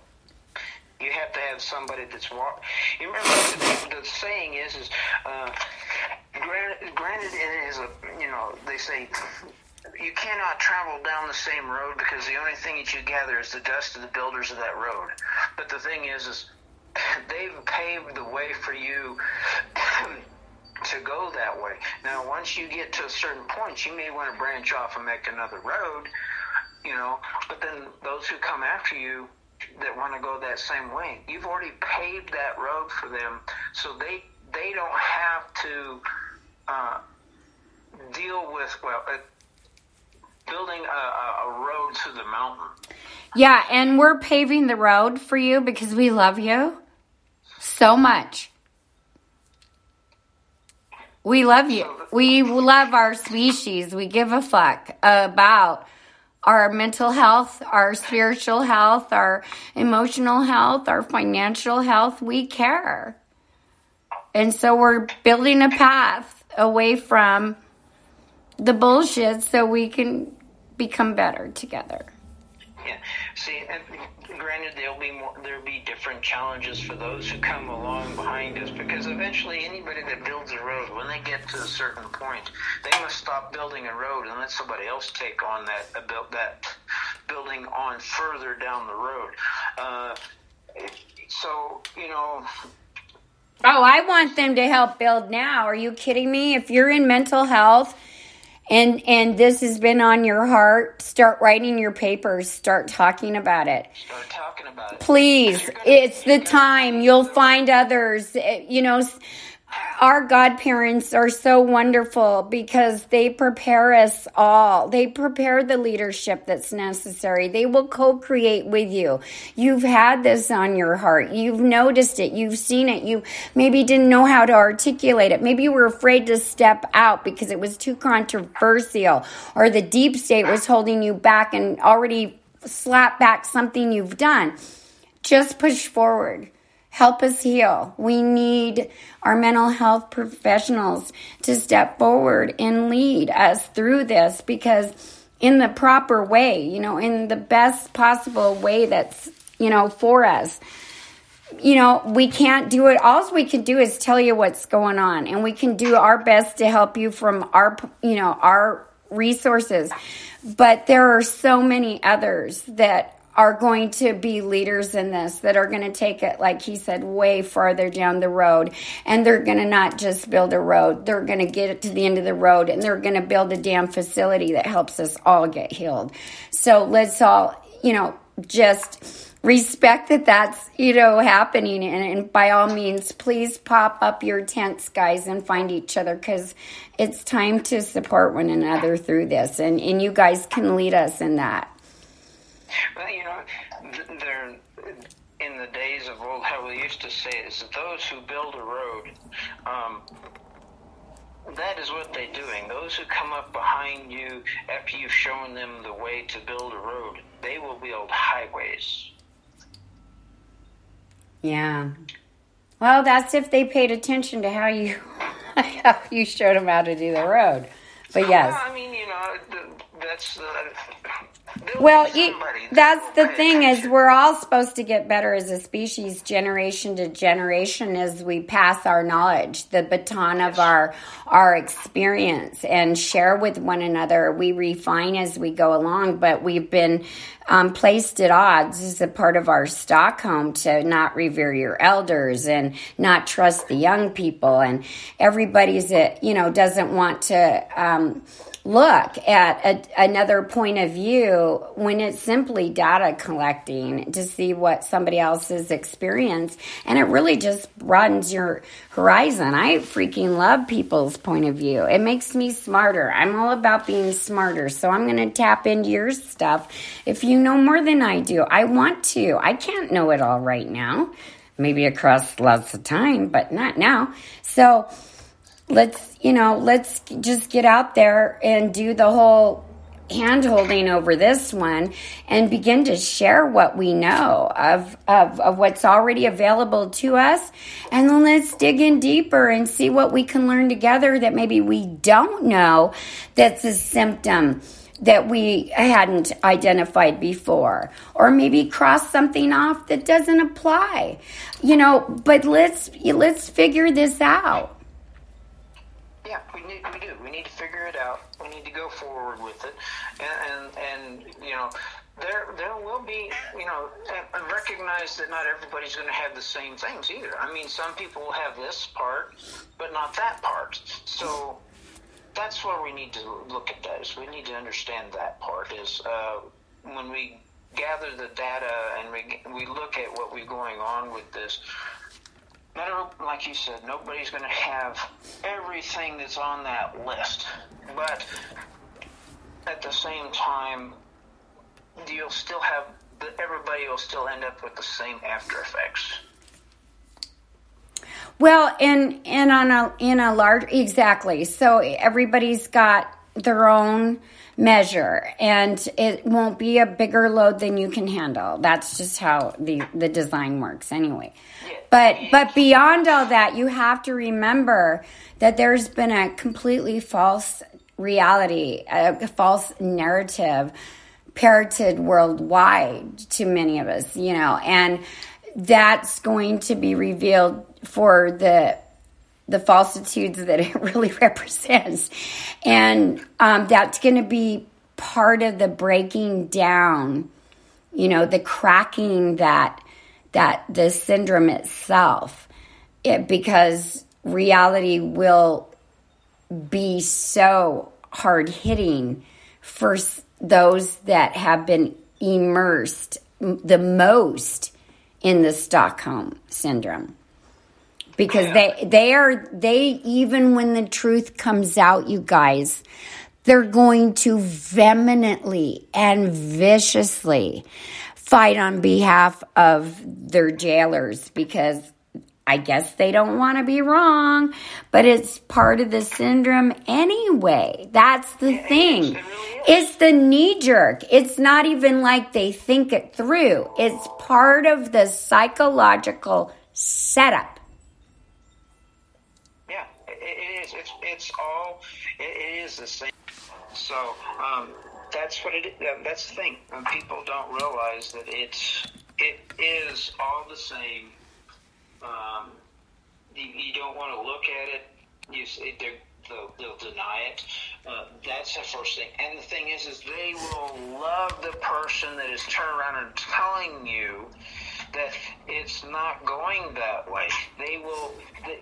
You have to have somebody that's walk. You remember the, the saying is is uh, granted, granted it is a you know they say you cannot travel down the same road because the only thing that you gather is the dust of the builders of that road. But the thing is is they've paved the way for you to go that way. Now, once you get to a certain point, you may want to branch off and make another road, you know. But then those who come after you that want to go that same way. You've already paved that road for them, so they they don't have to uh, deal with well. Uh, building a, a road to the mountain. Yeah, and we're paving the road for you because we love you so much. We love you. We love our species. We give a fuck about our mental health, our spiritual health, our emotional health, our financial health. We care. And so we're building a path away from the bullshit so we can become better together. Yeah. See, and granted, there'll be more, there'll be different challenges for those who come along behind us because eventually, anybody that builds a road, when they get to a certain point, they must stop building a road and let somebody else take on that uh, build that building on further down the road. Uh, so you know. Oh, I want them to help build now. Are you kidding me? If you're in mental health and and this has been on your heart. Start writing your papers. Start talking about it. Start talking about it. Please gonna, it's the time. You'll find others. Eh, you know our godparents are so wonderful because they prepare us all. They prepare the leadership that's necessary. They will co create with you. You've had this on your heart. You've noticed it. You've seen it. You maybe didn't know how to articulate it. Maybe you were afraid to step out because it was too controversial or the deep state was holding you back and already slapped back something you've done. Just push forward help us heal. We need our mental health professionals to step forward and lead us through this because in the proper way, you know, in the best possible way that's, you know, for us. You know, we can't do it. All we can do is tell you what's going on and we can do our best to help you from our, you know, our resources. But there are so many others that are going to be leaders in this that are going to take it, like he said, way farther down the road. And they're going to not just build a road, they're going to get it to the end of the road and they're going to build a damn facility that helps us all get healed. So let's all, you know, just respect that that's you know happening and, and, by all means please pop up your tents guys and find each other because it's time to support one another through this and, and you guys can lead us in that well, you know, there in the days of old, how we used to say is those who build a road. Um, that is what they're doing. Those who come up behind you after you've shown them the way to build a road, they will build highways. Yeah. Well, that's if they paid attention to how you how you showed them how to do the road. But yes. Well, I mean, you know, that's uh, well, you, that's the thing is we're all supposed to get better as a species, generation to generation, as we pass our knowledge, the baton of our our experience, and share with one another. We refine as we go along, but we've been um, placed at odds as a part of our Stockholm to not revere your elders and not trust the young people, and everybody's you know doesn't want to. Um, look at a, another point of view when it's simply data collecting to see what somebody else's experience and it really just broadens your horizon. I freaking love people's point of view. It makes me smarter. I'm all about being smarter. So i'm going to tap into your stuff. If you know more than i do i want to. I can't know it all right now. Maybe across lots of time but not now. So let's you know let's just get out there and do the whole hand holding over this one and begin to share what we know of, of, of what's already available to us. And then let's dig in deeper and see what we can learn together that maybe we don't know that's a symptom that we hadn't identified before. Or maybe cross something off that doesn't apply. You know but let's let's figure this out yeah, we need we do. We need to figure it out. We need to go forward with it, and and, and you know, there there will be you know, and recognize that not everybody's going to have the same things either. I mean, some people will have this part, but not that part. So that's where we need to look at that. Is we need to understand that part is uh, when we gather the data and we we look at what we're going on with this like you said, nobody's going to have everything that's on that list. But at the same time, you'll still have everybody will still end up with the same after effects. Well, and and on a in a large exactly. So everybody's got their own measure and it won't be a bigger load than you can handle. That's just how the the design works anyway. But but beyond all that, you have to remember that there's been a completely false reality, a false narrative parroted worldwide to many of us, you know, and that's going to be revealed for the the falsitudes that it really represents, and um, that's going to be part of the breaking down, you know, the cracking that that the syndrome itself, it, because reality will be so hard hitting for those that have been immersed the most in the Stockholm syndrome because they they are they even when the truth comes out you guys they're going to vehemently and viciously fight on behalf of their jailers because I guess they don't want to be wrong, but it's part of the syndrome anyway. That's the thing. It's the knee jerk. It's not even like they think it through. It's part of the psychological setup. It is. It's, it's all, it is the same. So, um, that's what it. That's the thing. people don't realize that it's it is all the same um, you, you, don't want to look at it. You say they'll, they'll deny it. Uh, that's the first thing. And the thing is, is they will love the person that is turning around and telling you that it's not going that way. They will, they,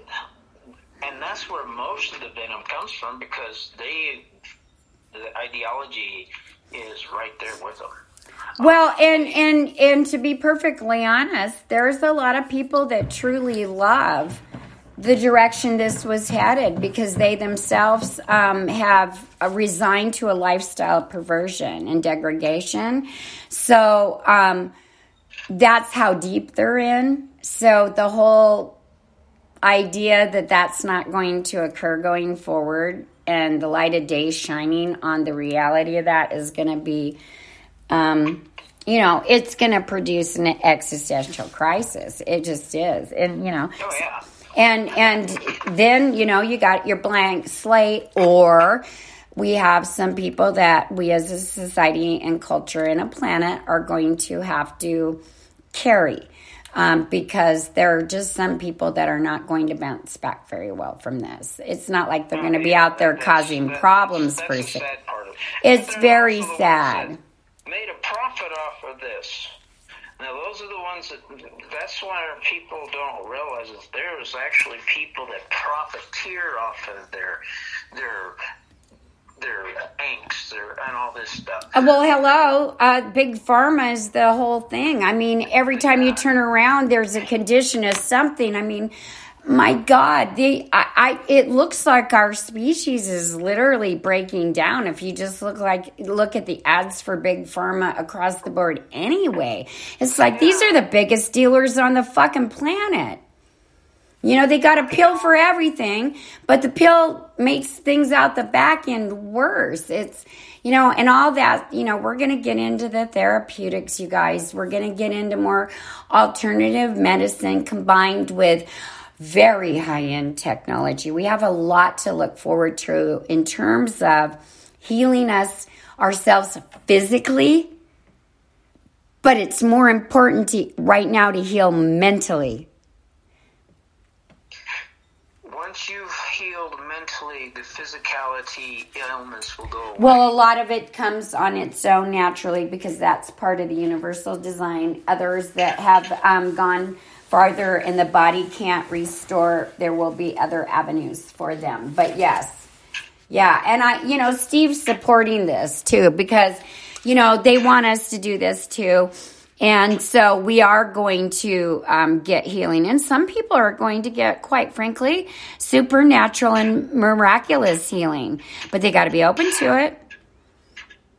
and that's where most of the venom comes from because they, the ideology is right there with them. Well, and and and to be perfectly honest, there's a lot of people that truly love the direction this was headed because they themselves um, have resigned to a lifestyle of perversion and degradation. So um, that's how deep they're in. So the whole idea that that's not going to occur going forward and the light of day shining on the reality of that is going to be um, you know, it's going to produce an existential crisis. It just is, and you know. Oh yeah. And and then you know you got your blank slate, or we have some people that we as a society and culture and a planet are going to have to carry. Um, because there are just some people that are not going to bounce back very well from this. It's not like they're going to be out there causing problems per se. It's very sad made a profit off of this. Now, those are the ones that, that's why people don't realize is there's actually people that profiteer off of their, their, their angst their, and all this stuff. Uh, well, hello. Uh, big pharma is the whole thing. I mean, every time you turn around, there's a condition of something. I mean, my God, the I, I, it looks like our species is literally breaking down. If you just look like look at the ads for big pharma across the board, anyway, it's like these are the biggest dealers on the fucking planet. You know, they got a pill for everything, but the pill makes things out the back end worse. It's, you know, and all that, you know, we're going to get into the therapeutics, you guys. We're going to get into more alternative medicine combined with very high end technology. We have a lot to look forward to in terms of healing us ourselves physically, but it's more important to, right now to heal mentally. Once you've the physicality will go away. Well, a lot of it comes on its own naturally because that's part of the universal design. Others that have um, gone farther and the body can't restore, there will be other avenues for them. But yes, yeah. And I, you know, Steve's supporting this too because, you know, they want us to do this too. And so we are going to um, get healing. And some people are going to get, quite frankly, supernatural and miraculous healing. But they got to be open to it.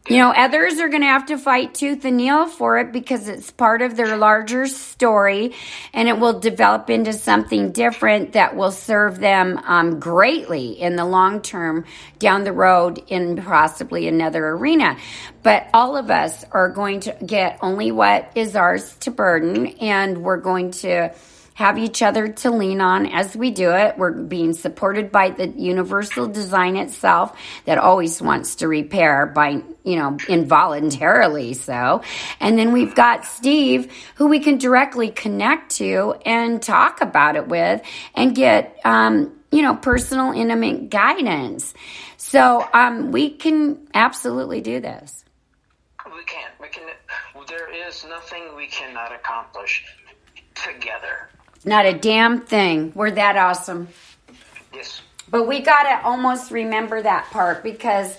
You know, others are going to have to fight tooth and nail for it because it's part of their larger story and it will develop into something different that will serve them um, greatly in the long term down the road in possibly another arena. But all of us are going to get only what is ours to burden and we're going to have each other to lean on as we do it. We're being supported by the universal design itself that always wants to repair by, you know, involuntarily so. And then we've got Steve who we can directly connect to and talk about it with and get, um, you know, personal, intimate guidance. So um, we can absolutely do this. We can. We can. There is nothing we cannot accomplish together. Not a damn thing. We're that awesome. Yes. But we got to almost remember that part because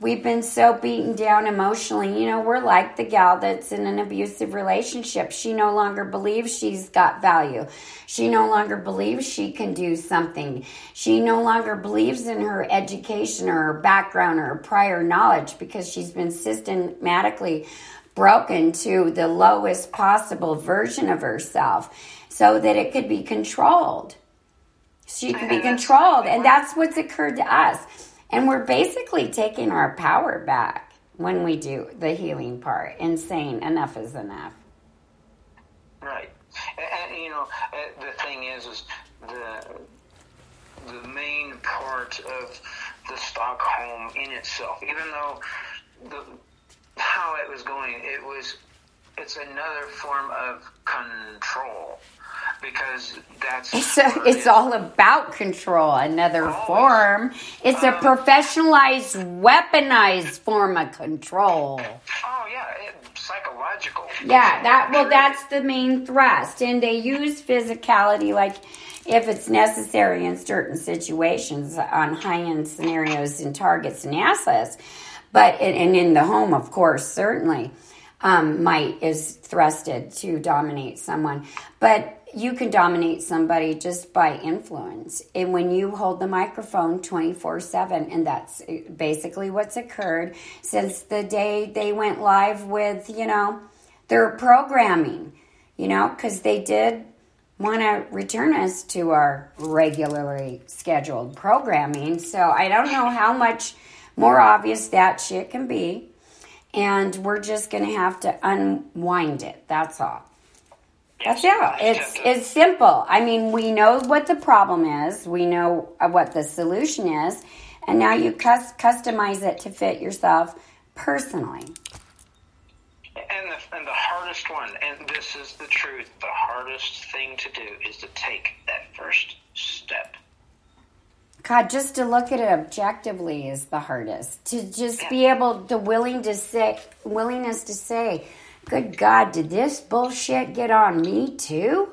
we've been so beaten down emotionally. You know, we're like the gal that's in an abusive relationship. She no longer believes she's got value. She no longer believes she can do something. She no longer believes in her education or her background or her prior knowledge because she's been systematically broken to the lowest possible version of herself so that it could be controlled. She can be controlled. And that's what's occurred to us. And we're basically taking our power back when we do the healing part and saying enough is enough. Right. And, and you know, the thing is, is the the main part of the Stockholm in itself, even though the how it was going, it was it's another form of control because that's it's a, it's all about control another Always. form. It's um, a professionalized weaponized form of control. Oh yeah it, psychological. Yeah that well that's the main thrust and they use physicality like if it's necessary in certain situations on high-end scenarios and targets and assets. But and in the home of course certainly um, might is thrusted to dominate someone. But you can dominate somebody just by influence. And when you hold the microphone 24 7, and that's uh, basically what's occurred since the day they went live with, you know, their programming, you know, because they did want to return us to our regularly scheduled programming. So I don't know how much more obvious that shit can be. And we're just going to have to unwind it. That's all. That's yeah. It's it's simple. I mean, we know what the problem is. We know uh, what the solution is, and now you cus- customize it to fit yourself personally. And the, and the hardest one, and this is the truth, the hardest thing to do is to take that first step. God, just to look at it objectively is the hardest. To just yeah. be able, the willing to say, willingness to say, good God, did this bullshit get on me too?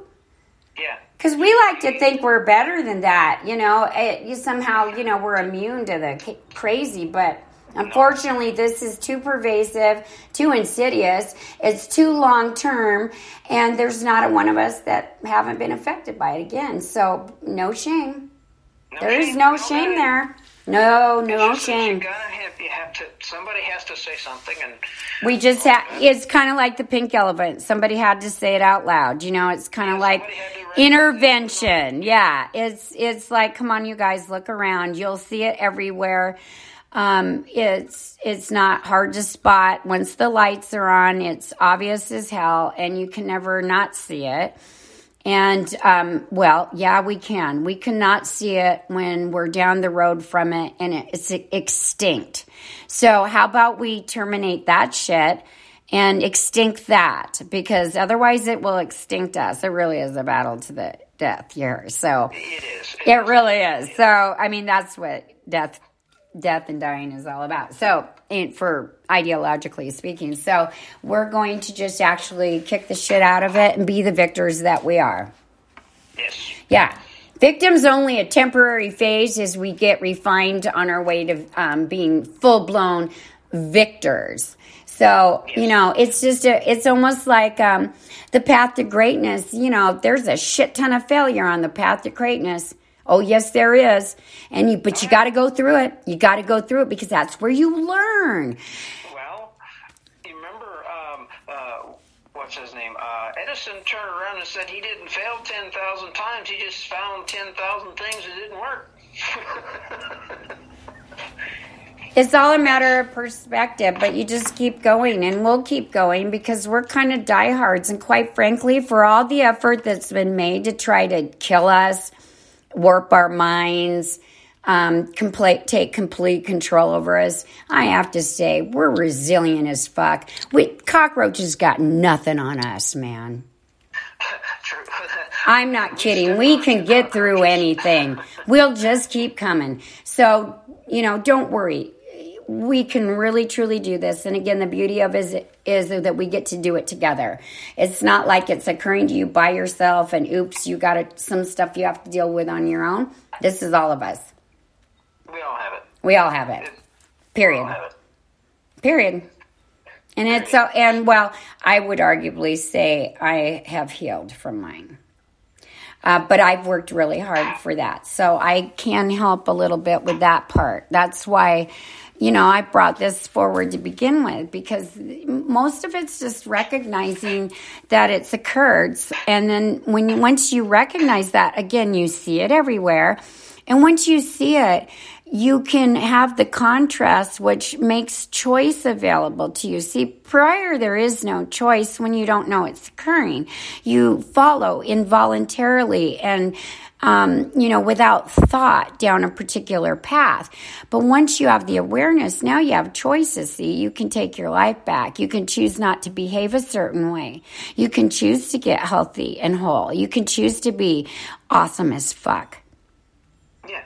Yeah. Because we like to think we're better than that, you know. It, you somehow, you know, we're immune to the crazy, but unfortunately, this is too pervasive, too insidious. It's too long term, and there's not a one of us that haven't been affected by it again. So, no shame. No there shame. is no shame there. No, no shame. You gotta have, you have to. Somebody has to say something, and we just had. It's kind of like the pink elephant. Somebody had to say it out loud. You know, it's kind of yeah, like intervention. Yeah, it's it's like, come on, you guys, look around. You'll see it everywhere. Um, it's it's not hard to spot once the lights are on. It's obvious as hell, and you can never not see it. And, um, well, yeah, we can. We cannot see it when we're down the road from it and it's extinct. So how about we terminate that shit and extinct that because otherwise it will extinct us. It really is a battle to the death here. So it is. It really is. So, I mean, that's what death death and dying is all about. So, and for ideologically speaking, so we're going to just actually kick the shit out of it and be the victors that we are. Yes. Yeah. Victims only a temporary phase as we get refined on our way to um, being full blown victors. So, you know, it's just a, it's almost like um, the path to greatness. You know, there's a shit ton of failure on the path to greatness. Oh, yes, there is. And you, but you got to go through it. You got to go through it because that's where you learn. Well, you remember um, uh, what's his name? Uh, Edison turned around and said he didn't fail ten thousand times. He just found ten thousand things that didn't work. It's all a matter of perspective, but you just keep going and we'll keep going because we're kind of diehards. And quite frankly, for all the effort that's been made to try to kill us, warp our minds, um, complete, take complete control over us, I have to say, we're resilient as fuck. We, cockroaches got nothing on us, man. True. I'm not kidding. We can get through anything. We'll just keep coming. So, you know, don't worry we can really truly do this. And again the beauty of is is that we get to do it together. It's not like it's occurring to you by yourself and oops you got some stuff you have to deal with on your own. This is all of us. We all have it. We all have it. Period. have it. period. And it's so and well i would arguably say i have healed from mine. Uh, but I've worked really hard for that. So I can help a little bit with that part. That's why you know, I brought this forward to begin with because most of it's just recognizing that it's occurred. And then when you, once you recognize that, again, you see it everywhere. And once you see it, you can have the contrast, which makes choice available to you. See, prior there is no choice when you don't know it's occurring. You follow involuntarily and um, you know, without thought down a particular path. But once you have the awareness, now you have choices. See, you can take your life back. You can choose not to behave a certain way. You can choose to get healthy and whole. You can choose to be awesome as fuck. Yeah.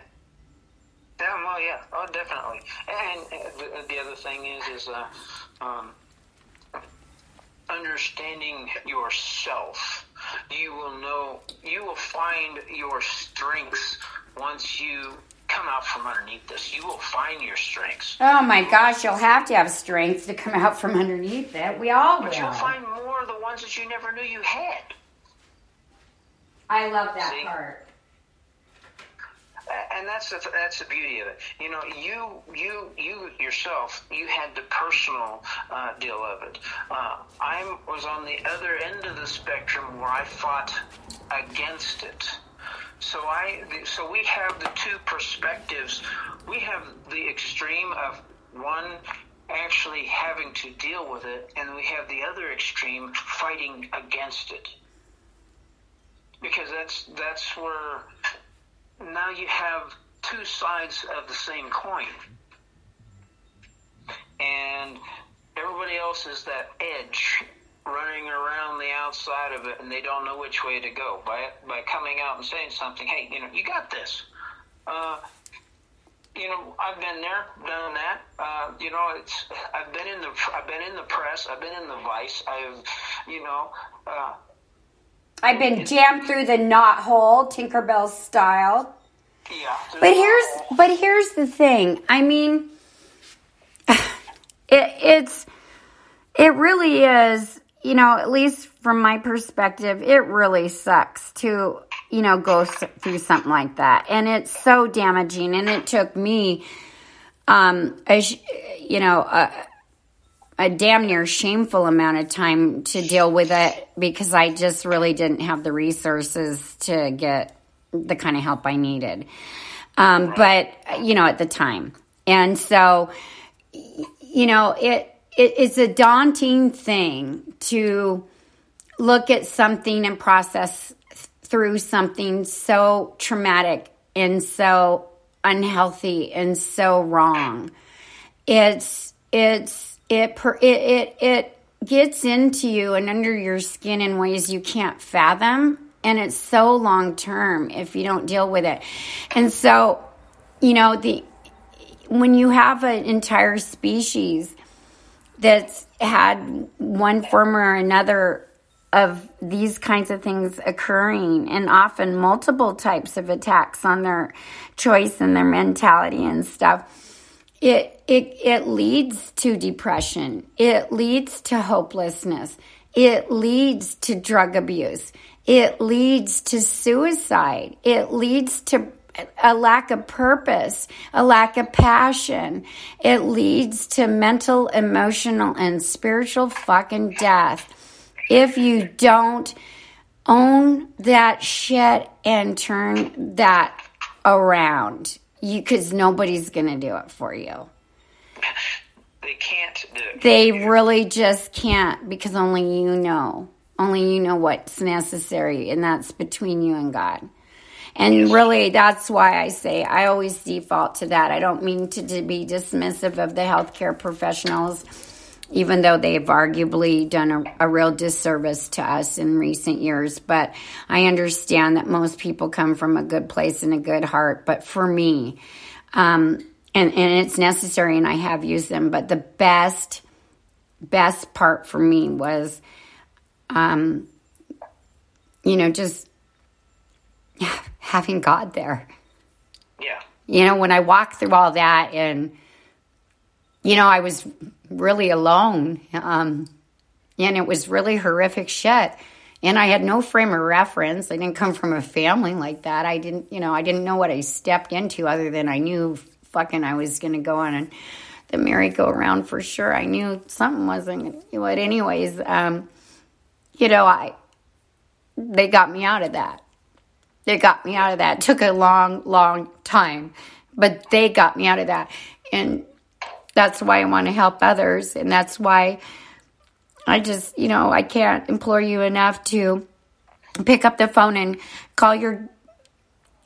Yeah, yeah, oh, definitely. And the, the other thing is, is uh, um, understanding yourself you will know, you will find your strengths once you come out from underneath this. You will find your strengths. Oh my gosh, you'll have to have strength to come out from underneath it. We all but will. you'll find more of the ones that you never knew you had. I love that See? part and that's the that's the beauty of it. You know, you you you yourself, you had the personal uh, deal of it. Uh, I was on the other end of the spectrum where I fought against it. So I so we have the two perspectives. We have the extreme of one actually having to deal with it, and we have the other extreme fighting against it. Because that's that's where now you have two sides of the same coin. And everybody else is that edge running around the outside of it and they don't know which way to go. By by coming out and saying something, hey, you know, you got this. Uh, you know, I've been there, done that. Uh, you know, it's I've been in the I've been in the press, I've been in the vice. I've, you know, uh, I've been jammed through the knot hole, Tinkerbell style. Yeah. But here's but here's the thing. I mean, it, it's it really is. You know, at least from my perspective, it really sucks to you know go through something like that, and it's so damaging. And it took me, um, a, you know, a, a damn near shameful amount of time to deal with it because I just really didn't have the resources to get the kind of help I needed. Um, but you know, at the time, and so you know, it, it it's a daunting thing to look at something and process through something so traumatic and so unhealthy and so wrong. It's it's it it it, it gets into you and under your skin in ways you can't fathom and it's so long term if you don't deal with it. And so, you know, the when you have an entire species that's had one form or another of these kinds of things occurring and often multiple types of attacks on their choice and their mentality and stuff it it it leads to depression. It leads to hopelessness. It leads to drug abuse. It leads to suicide. It leads to a lack of purpose, a lack of passion. It leads to mental, emotional, and spiritual fucking death if you don't own that shit and turn that around. You, because nobody's going to do it for you. They can't do. They really just can't because only you know. Only you know what's necessary, and that's between you and God. And really, that's why I say I always default to that. I don't mean to, to be dismissive of the healthcare professionals, even though they've arguably done a, a real disservice to us in recent years. But I understand that most people come from a good place and a good heart. But for me, um, and, and it's necessary, and I have used them, but the best, best part for me was, um, you know, just having God there. Yeah. You know, when I walked through all that and, you know, I was really alone. Um, and it was really horrific shit. And I had no frame of reference. I didn't come from a family like that. I didn't, you know, I didn't know what I stepped into other than I knew fucking I was going to go on and the merry-go-round for sure. I knew something wasn't it anyways. Um, you know, I, they got me out of that. They got me out of that. It took a long, long time, but they got me out of that. And that's why I want to help others. And that's why I just, you know, I can't implore you enough to pick up the phone and call your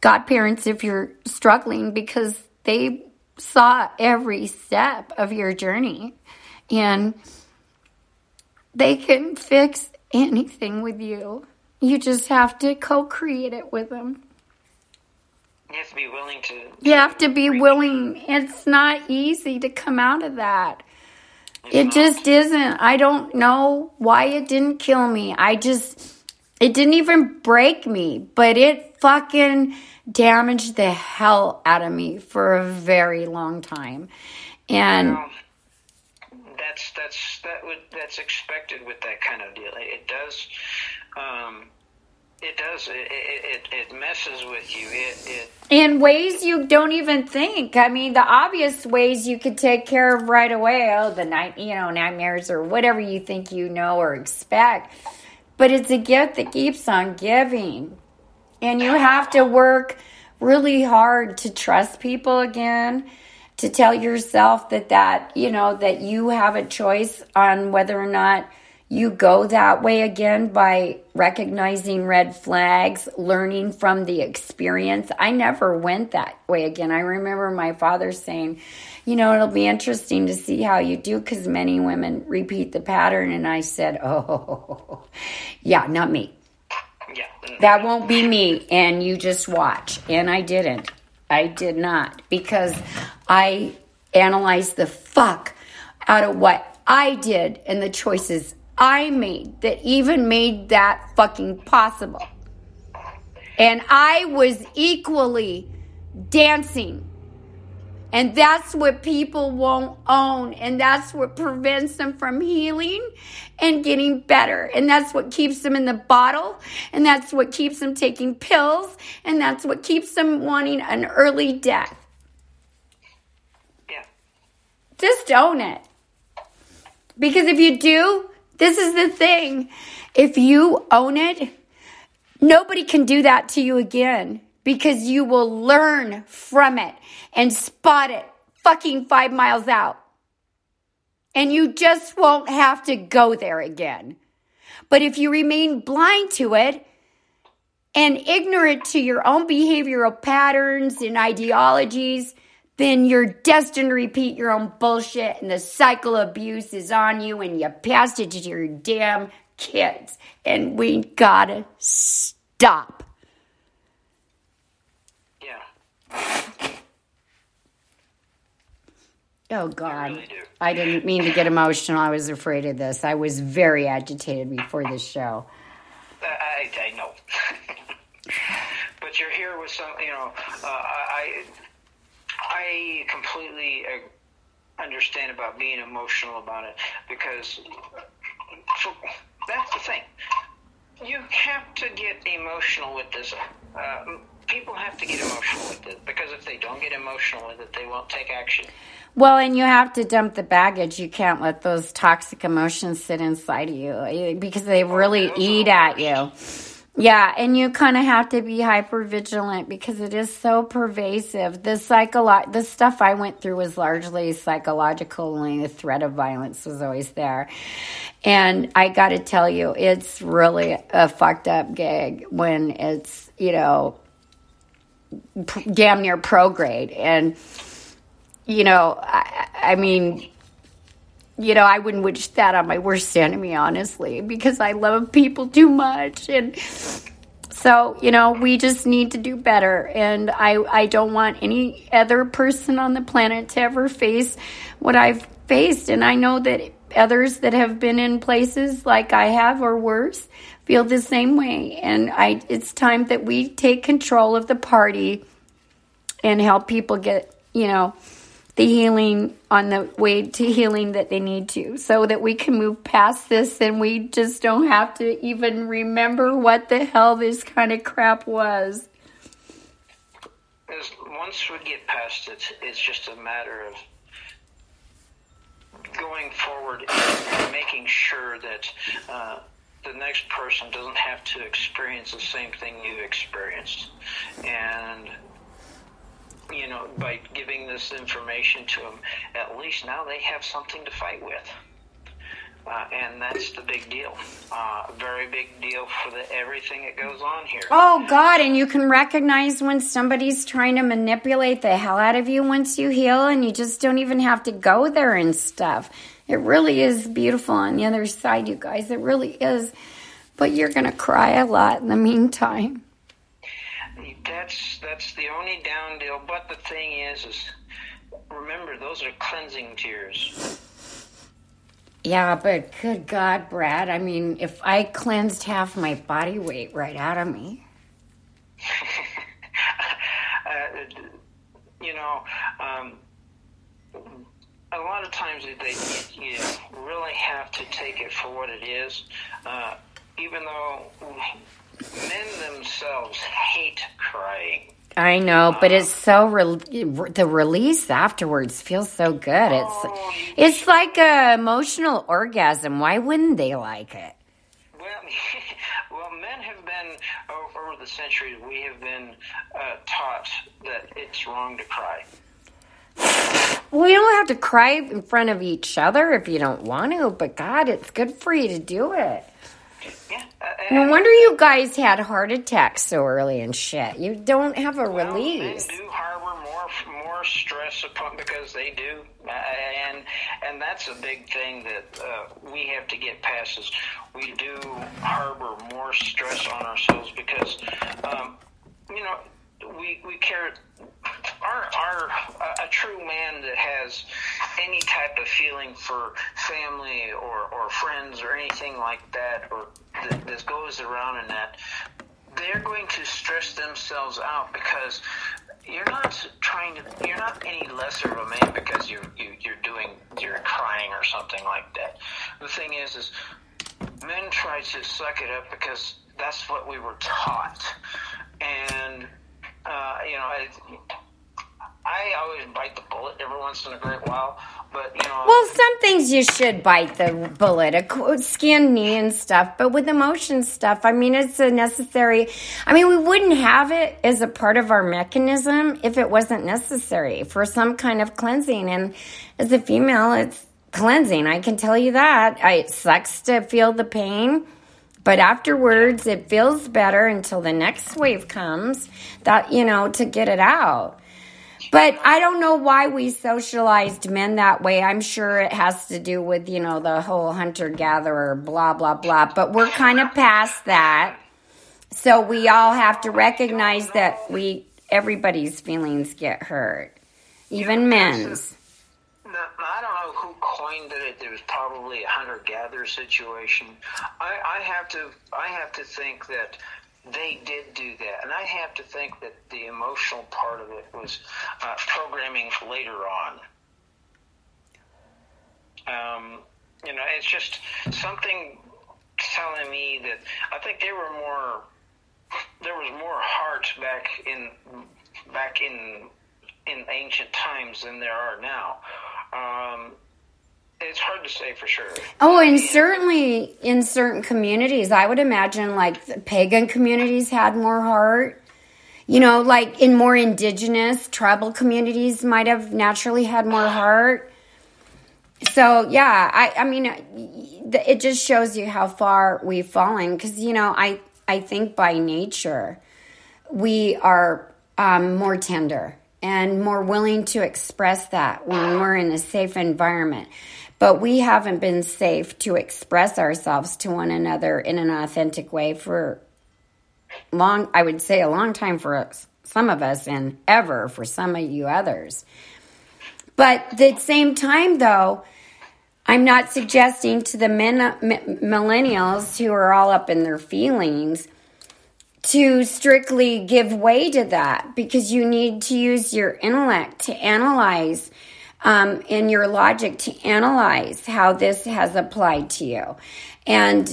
godparents if you're struggling because they saw every step of your journey and they can fix anything with you. You just have to co create it with them. You have to be willing to. You have to be willing. It's not easy to come out of that. It just isn't. I don't know why it didn't kill me. I just, it didn't even break me, but it fucking damaged the hell out of me for a very long time. And. Well, that's that's that would that's expected with that kind of deal. It does, um, it does. It, it, it messes with you. It, it in ways you don't even think. I mean, the obvious ways you could take care of right away. Oh, the night, you know, nightmares or whatever you think you know or expect. But it's a gift that keeps on giving, and you have to work really hard to trust people again to tell yourself that that you know that you have a choice on whether or not you go that way again by recognizing red flags, learning from the experience. I never went that way again. I remember my father saying, you know, it'll be interesting to see how you do because many women repeat the pattern. And I said, oh, yeah, not me. yeah. That won't be me. And you just watch. And I didn't. I did not because I analyzed the fuck out of what I did and the choices I made that even made that fucking possible. And I was equally dancing. And that's what people won't own. And that's what prevents them from healing and getting better. And that's what keeps them in the bottle. And that's what keeps them taking pills. And that's what keeps them wanting an early death. Yeah. Just own it. Because if you do, this is the thing. If you own it, nobody can do that to you again because you will learn from it and spot it fucking five miles out. And you just won't have to go there again. But if you remain blind to it and ignorant to your own behavioral patterns and ideologies, then you're destined to repeat your own bullshit and the cycle of abuse is on you and you passed it to your damn kids. And we gotta stop. Yeah. Oh God. really. I didn't mean to get emotional. I was afraid of this. I was very agitated before this show. I, I know. but you're here with some, you know, uh, I, I completely uh, understand about being emotional about it because for, that's the thing. You have to get emotional with this. Uh, people have to get emotional with it because if they don't get emotional with it, they won't take action. Well, and you have to dump the baggage. You can't let those toxic emotions sit inside of you because they really eat at you. Yeah, and you kind of have to be hyper vigilant because it is so pervasive. The psycholo- the stuff I went through was largely psychological, only the threat of violence was always there. And I got to tell you, it's really a fucked up gig when it's, you know, damn near pro grade. And, you know, I, I mean, you know, I wouldn't wish that on my worst enemy, honestly, because I love people too much. And so, you know, we just need to do better. And I, I don't want any other person on the planet to ever face what I've faced. And I know that others that have been in places like I have or worse feel the same way. And I, it's time that we take control of the party and help people get, you know, the healing on the way to healing that they need to so that we can move past this and we just don't have to even remember what the hell this kind of crap was. As once we get past it, it's just a matter of going forward and making sure that uh, the next person doesn't have to experience the same thing you experienced. And you know, by giving this information to them, at least now they have something to fight with. Uh, and that's the big deal. Uh, very big deal for the, everything that goes on here. Oh God! And you can recognize when somebody's trying to manipulate the hell out of you once you heal, and you just don't even have to go there and stuff. It really is beautiful on the other side, you guys. It really is. But you're gonna cry a lot in the meantime that's that's the only down deal. But the thing is, is remember those are cleansing tears. Yeah, but good God, Brad. I mean, if I cleansed half my body weight right out of me. uh, you know, um, a lot of times they you really have to take it for what it is. Uh, even though men themselves hate crying. I know, but it's so re- the release afterwards feels so good. It's oh, it's like a emotional orgasm. Why wouldn't they like it? Well, well, men have been over the centuries. We have been uh, taught that it's wrong to cry. Well, you don't have to cry in front of each other if you don't want to, but God, it's good for you to do it. Yeah. No wonder you guys had heart attacks so early and shit. You don't have a well, release. Men do harbor more more stress upon because they do, uh, and and that's a big thing that uh, we have to get past. Is we do harbor more stress on ourselves because, um, you know, we we care our our a true man that has any type of feeling for family or or friends or anything like that or that, that goes around in that they're going to stress themselves out because you're not trying to you're not any lesser of a man because you, you you're doing you're crying or something like that. The thing is is men try to suck it up because that's what we were taught. And uh, you know, I, I always bite the bullet every once in a great while, but you know. Well, some things you should bite the bullet, a skin knee and stuff, but with emotion stuff, I mean, it's a necessary. I mean, we wouldn't have it as a part of our mechanism if it wasn't necessary for some kind of cleansing. And as a female, it's cleansing. I can tell you that. I, it sucks to feel the pain but afterwards, it feels better until the next wave comes that, you know, to get it out. But I don't know why we socialized men that way. I'm sure it has to do with, you know, the whole hunter gatherer, blah, blah, blah. But we're kind of past that. So we all have to recognize that we, everybody's feelings get hurt, even men's. I don't know who coined it. It was probably a hunter-gatherer situation. I, I have to, I have to think that they did do that. And I have to think that the emotional part of it was uh, programming later on. Um, you know, it's just something telling me that I think they were more. There was more heart back in back in in ancient times than there are now. Um, it's hard to say for sure. Oh, and certainly in certain communities, I would imagine like pagan communities had more heart. You know, like in more indigenous tribal communities might have naturally had more heart. So, yeah, I I mean it just shows you how far we've fallen cuz you know, I I think by nature we are um, more tender and more willing to express that when we're in a safe environment. But we haven't been safe to express ourselves to one another in an authentic way for long, I would say a long time for some of us and ever for some of you others. But at the same time, though, I'm not suggesting to the men, millennials who are all up in their feelings to strictly give way to that because you need to use your intellect to analyze um, and your logic to analyze how this has applied to you. And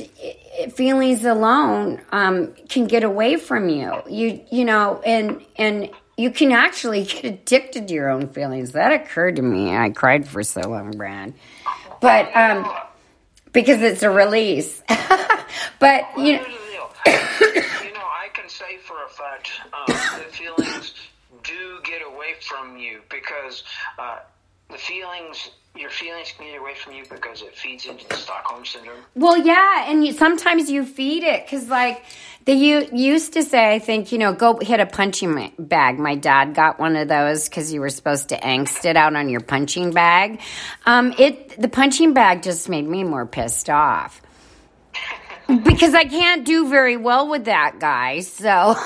feelings alone um, can get away from you. You you know, and and you can actually get addicted to your own feelings. That occurred to me. I cried for so long, Brad, but um, because it's a release. but you know. fact um, that feelings do get away from you because uh, the feelings your feelings can get away from you because it feeds into the Stockholm syndrome. Well, yeah, and you, sometimes you feed it because, like, they you used to say, I think you know, go hit a punching bag. My dad got one of those because you were supposed to angst it out on your punching bag. Um, it the punching bag just made me more pissed off because I can't do very well with that guy. So,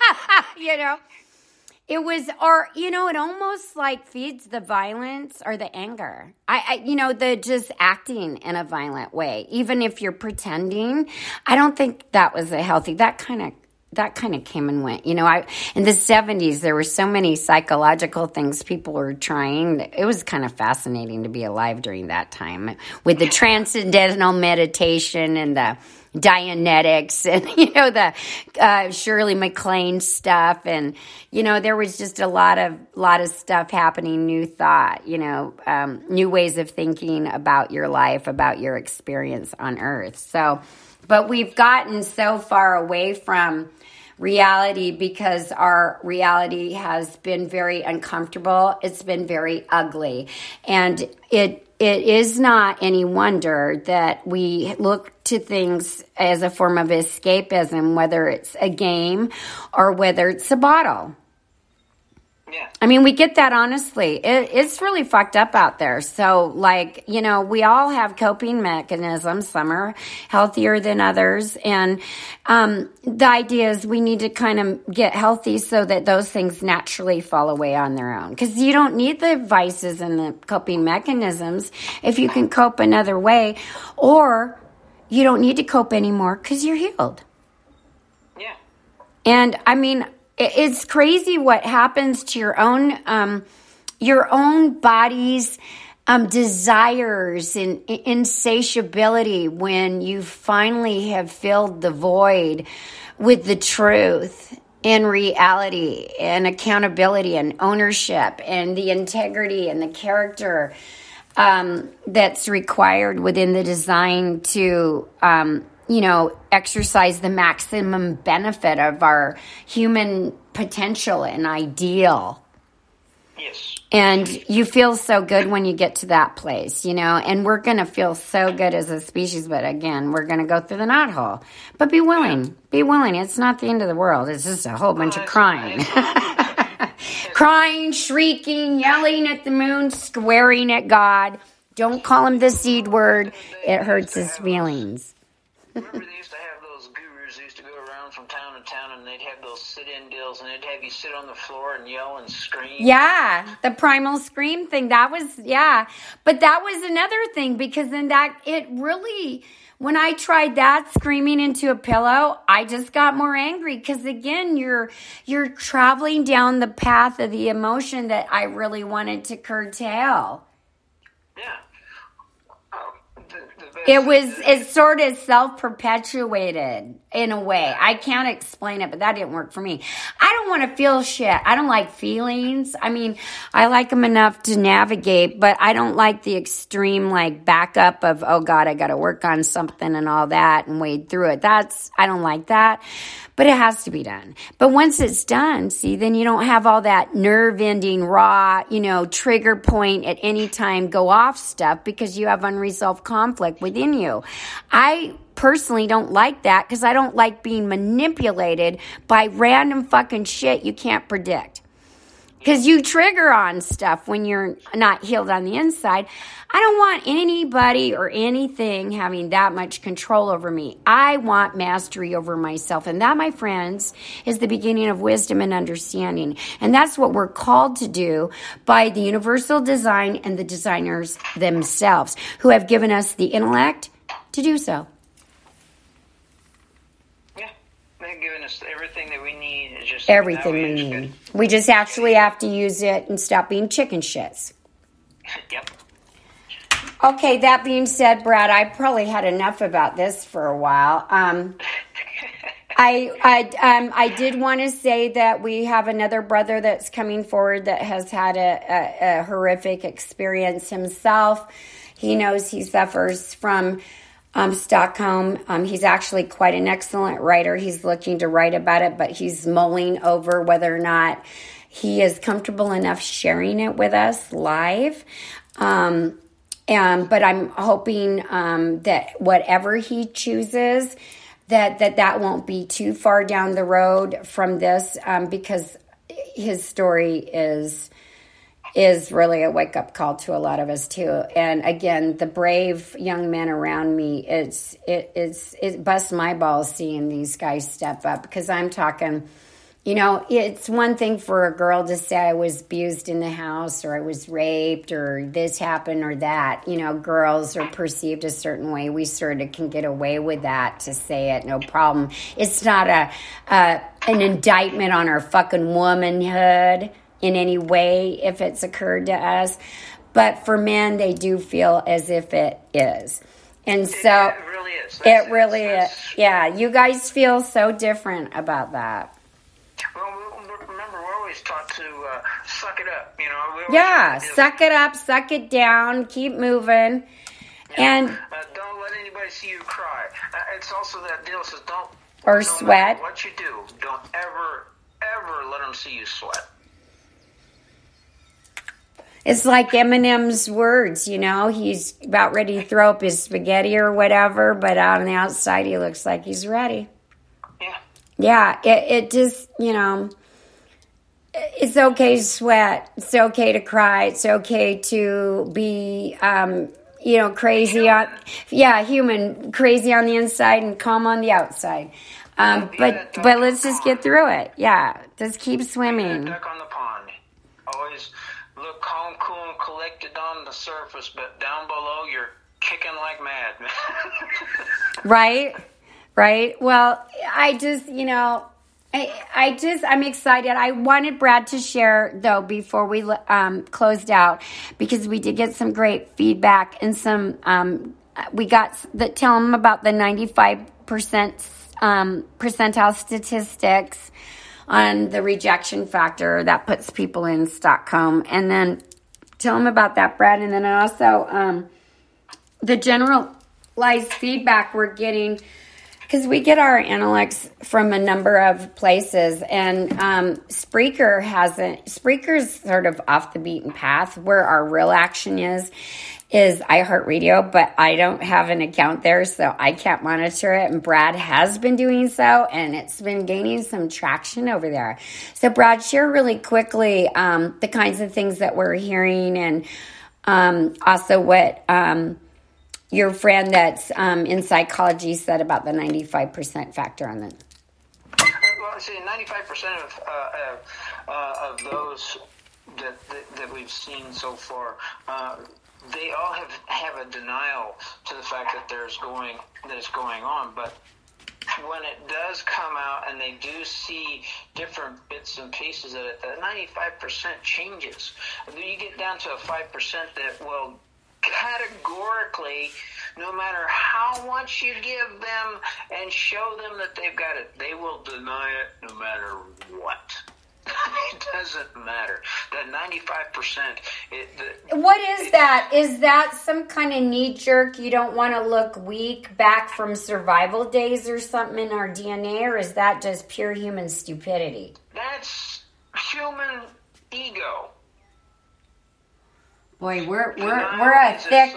you know, it was, or, you know, it almost like feeds the violence or the anger. I, I, you know, the just acting in a violent way, even if you're pretending. I don't think that was a healthy, that kind of that kind of came and went. You know, I in the 70s there were so many psychological things people were trying. It was kind of fascinating to be alive during that time with the transcendental meditation and the Dianetics and you know the uh, Shirley MacLaine stuff. And you know there was just a lot of lot of stuff happening new thought you know um, new ways of thinking about your life about your experience on earth. So but we've gotten so far away from reality because our reality has been very uncomfortable. It's been very ugly. And it it is not any wonder that we look to things as a form of escapism, whether it's a game or whether it's a bottle. Yeah. I mean, we get that honestly. It, it's really fucked up out there. So, like, you know, we all have coping mechanisms. Some are healthier than others. And um, the idea is we need to kind of get healthy so that those things naturally fall away on their own. Because you don't need the vices and the coping mechanisms if you can cope another way. Or you don't need to cope anymore because you're healed. Yeah. And I mean, it's crazy what happens to your own um, your own body's um, desires and insatiability when you finally have filled the void with the truth and reality and accountability and ownership and the integrity and the character um, that's required within the design to um, you know, exercise the maximum benefit of our human potential and ideal. Yes. And you feel so good when you get to that place, you know, and we're going to feel so good as a species, but again, we're going to go through the knothole. But be willing, be willing. It's not the end of the world. It's just a whole bunch of crying. crying, shrieking, yelling at the moon, swearing at God. Don't call him the seed word. It hurts his feelings. Remember they used to have those gurus who used to go around from town to town, and they'd have those sit-in deals, and they'd have you sit on the floor and yell and scream. Yeah, the primal scream thing. That was yeah, but that was another thing because then that it really. When I tried that screaming into a pillow, I just got more angry because again, you're you're traveling down the path of the emotion that I really wanted to curtail. Yeah. Oh, the, the best It was it sort of self perpetuated in a way. I can't explain it, but that didn't work for me. I don't want to feel shit. I don't like feelings. I mean, I like them enough to navigate, but I don't like the extreme like backup of oh god, I got to work on something and all that and wade through it. That's I don't like that. But it has to be done. But once it's done, see, then you don't have all that nerve ending, raw, you know, trigger point at any time go off stuff because you have unresolved conflict within you. I personally don't like that because I don't like being manipulated by random fucking shit you can't predict. Because you trigger on stuff when you're not healed on the inside. I don't want anybody or anything having that much control over me. I want mastery over myself. And that, my friends, is the beginning of wisdom and understanding. And that's what we're called to do by the universal design and the designers themselves, who have given us the intellect to do so. Yeah, given us everything that we need. It's just Everything we need. We just actually have to use it and stop being chicken shits. Yep. Okay, that being said, Brad, I probably had enough about this for a while. Um, I I um, I did want to say that we have another brother that's coming forward that has had a, a, a horrific experience himself. He knows he suffers from um, Stockholm. Um, he's actually quite an excellent writer. He's looking to write about it, but he's mulling over whether or not he is comfortable enough sharing it with us live. Um, um, but I'm hoping um, that whatever he chooses, that that that won't be too far down the road from this, um, because his story is is really a wake up call to a lot of us too. And again, the brave young men around me, it's it it's it busts my balls seeing these guys step up because I'm talking. You know, it's one thing for a girl to say I was abused in the house or I was raped or this happened or that. You know, girls are perceived a certain way. We sort of can get away with that to say it, no problem. It's not a, a an indictment on our fucking womanhood in any way if it's occurred to us. But for men, they do feel as if it is. And so Yeah, it really is. That's- it really is. Yeah, you guys feel so different about that. Well, we- we- remember, we're always taught to uh, suck it up. You know. Yeah, try to do- suck it up, suck it down, keep moving. And Uh, don't let anybody see you cry. Uh, it's also that deal says don't Or matter sweat. What you do, don't ever, ever let them see you sweat. It's like Eminem's words, you know, he's about ready to throw up his spaghetti or whatever, but on the outside he looks like he's ready. Yeah. Yeah, it, it just, you know, it's okay to sweat. It's okay to cry. It's okay to be, um, you know, crazy on, yeah, human, crazy on the inside and calm on the outside. Um, but, but let's just get through it. Yeah, just keep swimming. Duck on the pond. Always look calm, cool, and collected on the surface, but down below you're kicking like mad. Right? Right? Well, I just, you know, I, I just, I'm excited. I wanted Brad to share, though, before we um, closed out, because we did get some great feedback and some, um, we got the, tell him about the 95% um, percentile statistics on the rejection factor that puts people in Stockholm. And then tell them about that, Brad. And then also, um, the generalized feedback we're getting because we get our analytics from a number of places and um, spreaker hasn't spreaker's sort of off the beaten path where our real action is is iHeartRadio, but I don't have an account there, so I can't monitor it. And Brad has been doing so, and it's been gaining some traction over there. So, Brad, share really quickly um, the kinds of things that we're hearing, and um, also what um, your friend that's um, in psychology said about the ninety-five percent factor on the. would say 95% of uh, uh, of those that, that, that we've seen so far, uh, they all have have a denial to the fact that there's going that is going on, but when it does come out and they do see different bits and pieces of it, that 95% changes. Then you get down to a 5% that will categorically, no matter how much you give them and show them that they've got it, they will deny it no matter what. it doesn't matter. That 95%. It, the, what is that? Is that some kind of knee jerk? You don't want to look weak back from survival days or something in our DNA, or is that just pure human stupidity? That's human ego. Boy, we're we're we're a thick.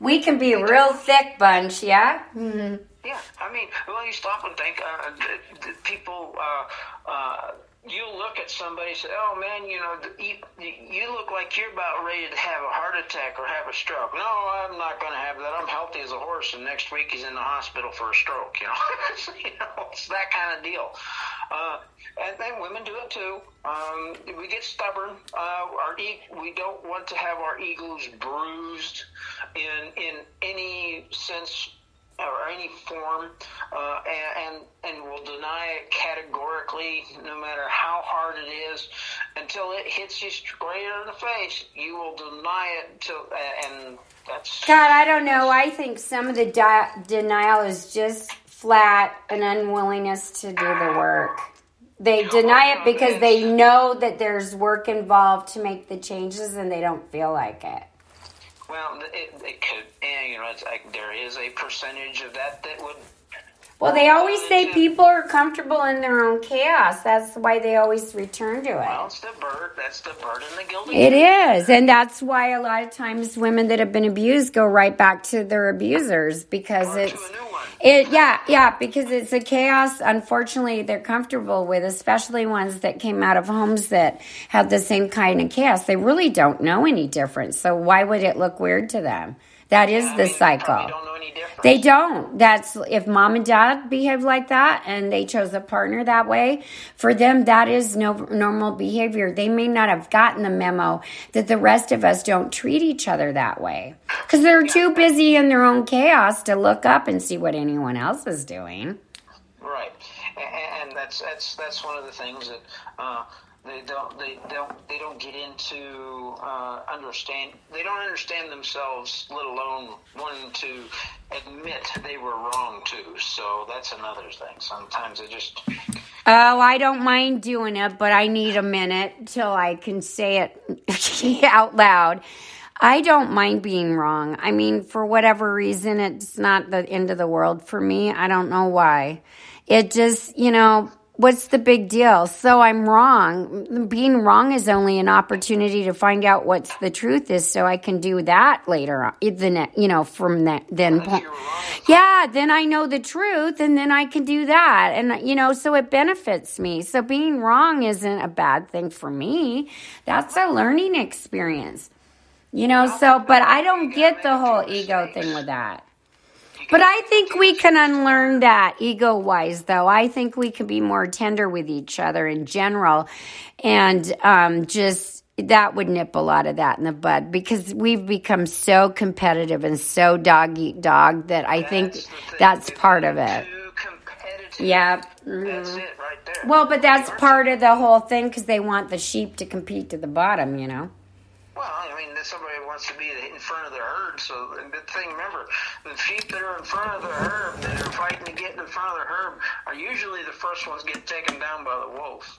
We can be a real thick bunch, yeah. Mm-hmm. Yeah, I mean, well, you stop and think. Uh, the, the people. Uh, uh, you look at somebody and say, "Oh man, you know, you, you look like you're about ready to have a heart attack or have a stroke." No, I'm not going to have that. I'm healthy as a horse, and next week he's in the hospital for a stroke. You know, you know, it's that kind of deal. Uh, and then women do it too. Um, we get stubborn. Uh, our e- we don't want to have our egos bruised in in any sense or any form, uh, and, and and will deny it categorically, no matter how hard it is, until it hits you straight in the face. You will deny it until, and that's. God, I don't know. I think some of the di- denial is just flat an unwillingness to do the work. They deny it because they know that there's work involved to make the changes, and they don't feel like it. Well, it, it could, and you know, like there is a percentage of that that would. Well, they always say people are comfortable in their own chaos. That's why they always return to it. Well, it's the bird. That's the bird and the guilty. It is, and that's why a lot of times women that have been abused go right back to their abusers because or it's it. Yeah, yeah, because it's a chaos. Unfortunately, they're comfortable with, especially ones that came out of homes that had the same kind of chaos. They really don't know any difference. So why would it look weird to them? That is yeah, the I mean, cycle. Don't. They don't. That's if mom and dad behave like that and they chose a partner that way, for them that is no normal behavior. They may not have gotten the memo that the rest of us don't treat each other that way cuz they're Yeah. too busy in their own chaos to look up and see what anyone else is doing. Right, and, and that's that's that's one of the things that uh, they don't they don't they don't get into uh, understand. They don't understand themselves, let alone wanting to admit they were wrong too. So that's another thing. Sometimes they just Oh, I don't mind doing it, but I need a minute till I can say it out loud. I don't mind being wrong. I mean, for whatever reason, it's not the end of the world for me. I don't know why. It just, you know, what's the big deal? So I'm wrong. Being wrong is only an opportunity to find out what's the truth is so I can do that later on. Then, you know, from that, then. if. Yeah, then I know the truth and then I can do that. And, you know, so it benefits me. So being wrong isn't a bad thing for me. That's a learning experience. You know, so, but I don't get the whole ego thing with that. But I think we can unlearn that ego wise, though. I think we can be more tender with each other in general. And um, just that would nip a lot of that in the bud because we've become so competitive and so dog eat dog that I think That's the thing. that's part of it. Yeah. That's mhm. it right there. Well, but that's part of the whole thing because they want the sheep to compete to the bottom, you know? Well, I mean, somebody wants to be in front of the herd. So the thing, remember, the sheep that are in front of the herd, that are fighting to get in front of the herd, are usually the first ones get taken down by the wolves.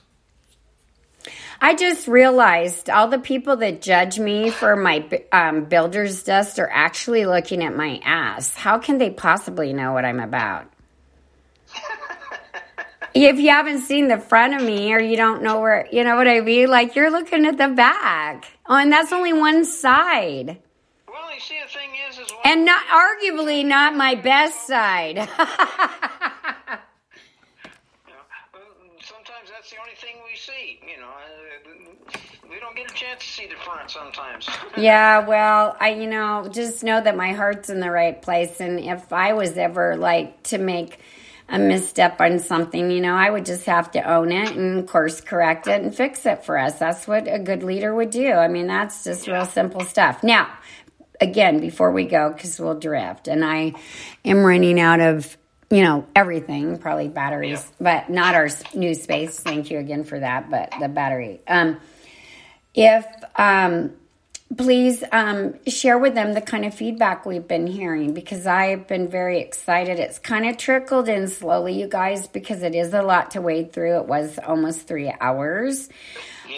I just realized all the people that judge me for my um, builder's dust are actually looking at my ass. How can they possibly know what I'm about? If you haven't seen the front of me or you don't know where, you know what I mean? Like you're looking at the back. Oh, and that's only one side. Well, you see, the thing is, is And not arguably not my best side. you know, sometimes that's the only thing we see. You know, uh, we don't get a chance to see the front sometimes. Yeah, well, I you know, just know that my heart's in the right place and if I was ever like to make a misstep on something, you know, I would just have to own it and course correct it and fix it for us. That's what a good leader would do. I mean, that's just real simple stuff. Now, again, before we go, because we'll drift, and I am running out of, you know, everything, probably batteries, but not our new space. Thank you again for that, but the battery. Um, if, um, please um, share with them the kind of feedback we've been hearing because I've been very excited. It's kind of trickled in slowly, you guys, because it is a lot to wade through. It was almost three hours.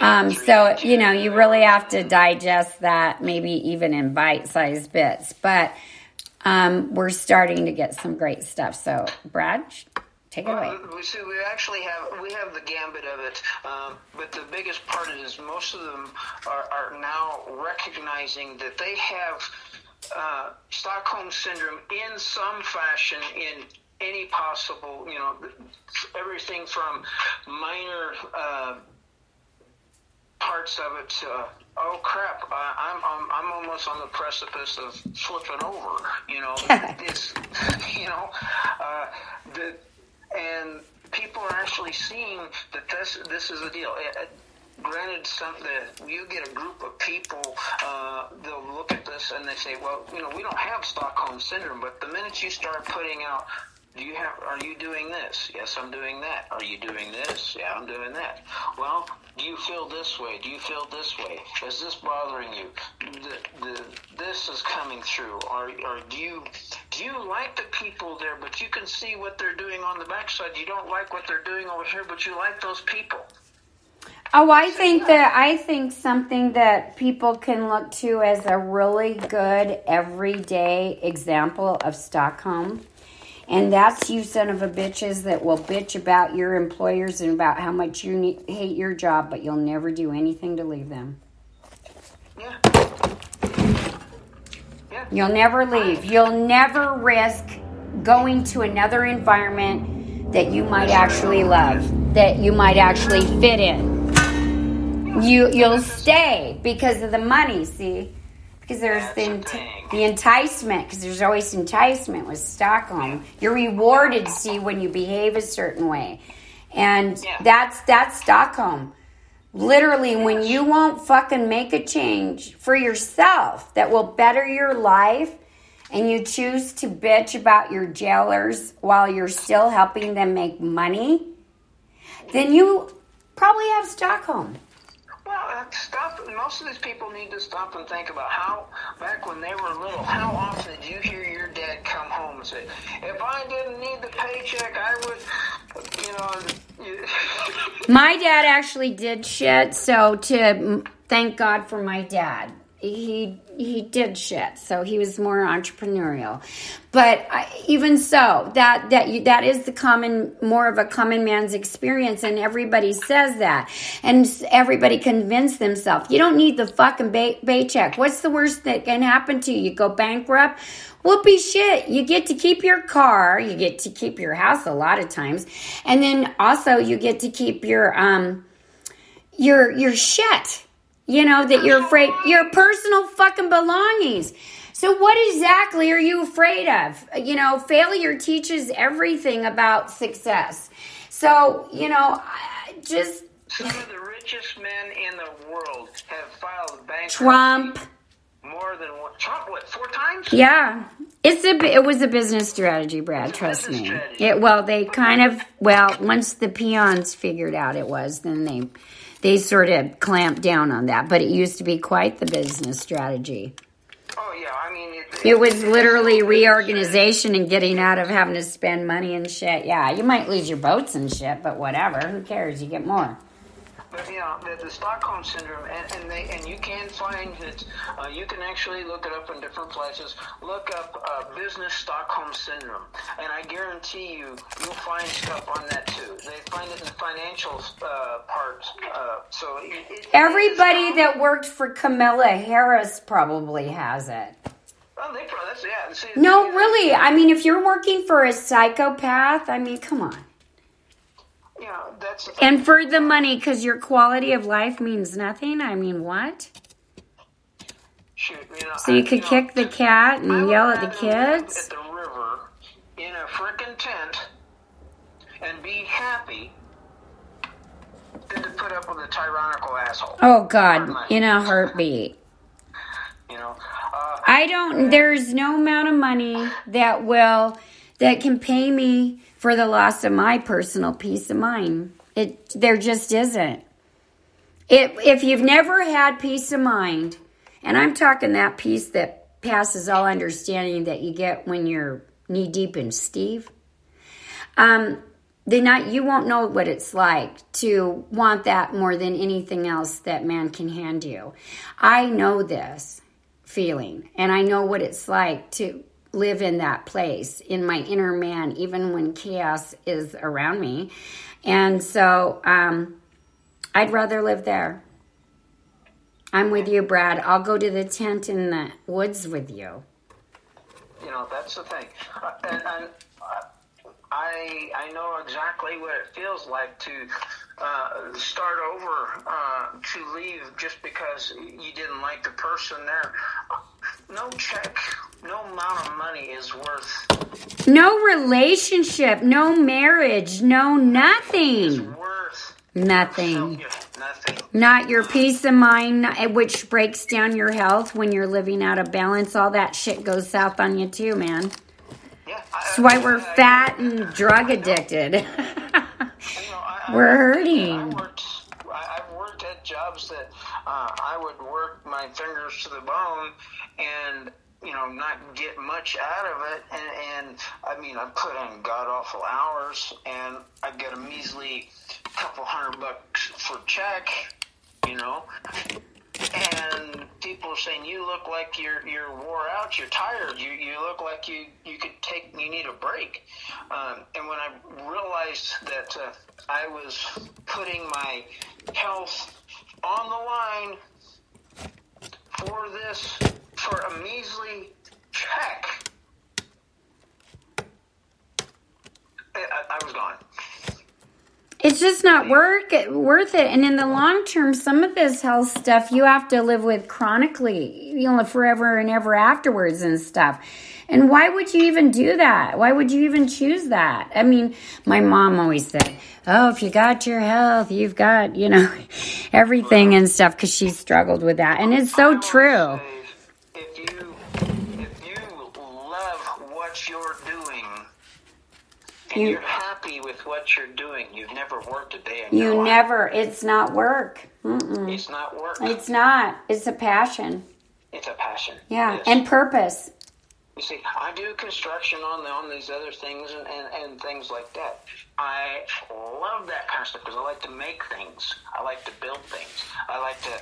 Um, so, you know, you really have to digest that, maybe even in bite sized bits. But um, we're starting to get some great stuff. So, Brad, Take it away. We see, we actually have we have the gambit of it, um, but the biggest part is most of them are, are now recognizing that they have uh, Stockholm syndrome in some fashion in any possible, you know, everything from minor uh, parts of it to oh crap, I'm, I'm I'm almost on the precipice of flipping over. You know, it's you know uh, the and people are actually seeing that this this is a deal. It, granted, some the, you get a group of people, uh, they'll look at this and they say, well, you know, we don't have Stockholm syndrome, but the minute you start putting out do you have are you doing this? Yes i'm doing that. Are you doing this? Yeah i'm doing that. Well do you feel this way? Do you feel this way? Is this bothering you? The, the, this is coming through. Or, or do you do you like the people there? But you can see what they're doing on the backside. You don't like what they're doing over here but you like those people. Oh, I think that I think something that people can look to as a really good everyday example of Stockholm and that's you son of a bitches that will bitch about your employers and about how much you need, hate your job, but you'll never do anything to leave them. Yeah. Yeah. You'll never leave. You'll never risk going to another environment that you might actually love, that you might actually fit in. You you'll stay because of the money, see? Because there's the, the enticement, because there's always enticement with Stockholm. You're rewarded, see, when you behave a certain way. And yeah. that's that's Stockholm. Literally, when you won't fucking make a change for yourself that will better your life, and you choose to bitch about your jailers while you're still helping them make money, then you probably have Stockholm. Stop. Most of these people need to stop and think about how, back when they were little, how often did you hear your dad come home and say, "If I didn't need the paycheck, I would," you know. my dad actually did shit, so to thank God for my dad he he did shit so he was more entrepreneurial. But I, even so that that you, that is the common more of a common man's experience and everybody says that. And everybody convince themselves you don't need the fucking paycheck. What's the worst that can happen to you? You go bankrupt? Whoopee shit. You get to keep your car. You get to keep your house a lot of times. And then also you get to keep your um your your shit you know, that you're afraid, your personal fucking belongings. So, what exactly are you afraid of? You know, failure teaches everything about success. So, you know, just. Some of the richest men in the world have filed bankruptcy. Trump. More than one. Trump, what, four times? Yeah. It's a, it was a business strategy, Brad. Trust me. Strategy. It, well, they kind of well once the peons figured out it was, then they they sort of clamped down on that. But it used to be quite the business strategy. Oh yeah, I mean it, it, it was literally reorganization and getting out of having to spend money and shit. Yeah, you might lose your boats and shit, but whatever. Who cares? You get more. But you know the, the Stockholm syndrome, and, and they and you can find it. Uh, you can actually look it up in different places. Look up uh, business Stockholm syndrome, and I guarantee you, you'll find stuff on that too. They find it in the financial uh, part. Uh, so it, it, everybody that worked for Kamala Harris probably has it. Oh, they probably, yeah. See, no, really. I mean, if you're working for a psychopath, I mean, come on that's. And for the money, because your quality of life means nothing. I mean, what? Shoot, you know, so you I, could you kick know, the cat and yell at the kids. At the river, in a freaking tent, and be happy than to put up with a tyrannical asshole. Oh God, in a heartbeat. You know, uh, I don't. There's no amount of money that will that can pay me for the loss of my personal peace of mind. It there just isn't. It, if you've never had peace of mind, and I'm talking that peace that passes all understanding that you get when you're knee deep in Steve, um, then not you won't know what it's like to want that more than anything else that man can hand you. I know this feeling, and I know what it's like to live in that place in my inner man, even when chaos is around me. And so um, I'd rather live there. I'm with you, Brad. I'll go to the tent in the woods with you. You know, that's the thing. And, and I I know exactly what it feels like to uh, start over, uh, to leave just because you didn't like the person there. No check, no amount of money is worth. No relationship, no marriage, no nothing. Worth Nothing. nothing. Not your peace of mind, which breaks down your health when you're living out of balance. All that shit goes south on you too, man. That's why we're fat and drug addicted. We're hurting. Jobs that uh, I would work my fingers to the bone and you know not get much out of it. And, and I mean, I put in god awful hours, and I get a measly couple hundred bucks for check. You know. And people are saying you look like you're you're wore out, you're tired, you you look like you you could take you need a break. Um, and when I realized that uh, I was putting my health on the line for this for a measly check, I, I, I was gone. It's just not work worth it. And in the long term, some of this health stuff you have to live with chronically, you know, forever and ever afterwards and stuff. And why would you even do that? Why would you even choose that? I mean, my mom always said, "Oh, if you got your health, you've got, you know, everything and stuff," because she struggled with that, and it's so true. If you if you love what you're and You- you, are happy with what you're doing, you've never worked a day in your You life. never. It's not work. Mm-mm. It's not work. It's not. It's a passion. It's a passion. Yeah, Yes. and purpose. You see, I do construction on the, on these other things and, and, and things like that. I love that kind of stuff because I like to make things. I like to build things. I like to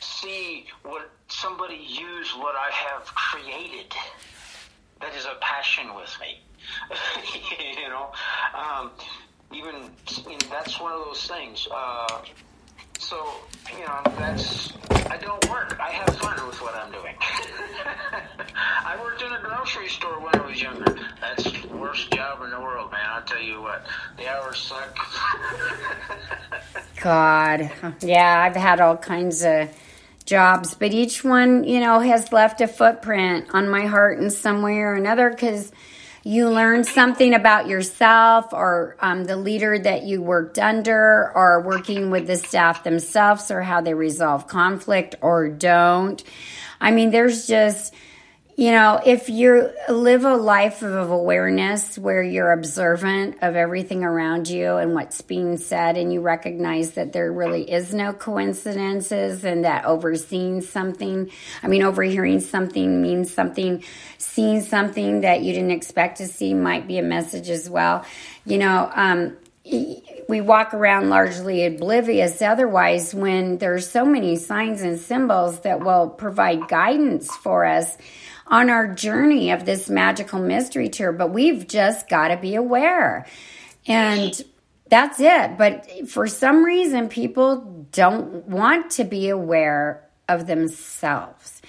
see what somebody use what I have created. That is a passion with me. you know, um, even you know, that's one of those things. Uh, so you know, that's I don't work. I have fun with what I'm doing. I worked in a grocery store when I was younger. That's the worst job in the world, man. I'll tell you what. The hours suck. God. Yeah, I've had all kinds of jobs, but each one, you know, has left a footprint on my heart in some way or another because you learn something about yourself or um, the leader that you worked under or working with the staff themselves or how they resolve conflict or don't. I mean, there's just, you know, if you live a life of awareness where you're observant of everything around you and what's being said, and you recognize that there really is no coincidences and that overseeing something, I mean, overhearing something means something, seeing something that you didn't expect to see might be a message as well. You know, um, we walk around largely oblivious otherwise when there's so many signs and symbols that will provide guidance for us on our journey of this magical mystery tour but we've just got to be aware and that's it but for some reason people don't want to be aware of themselves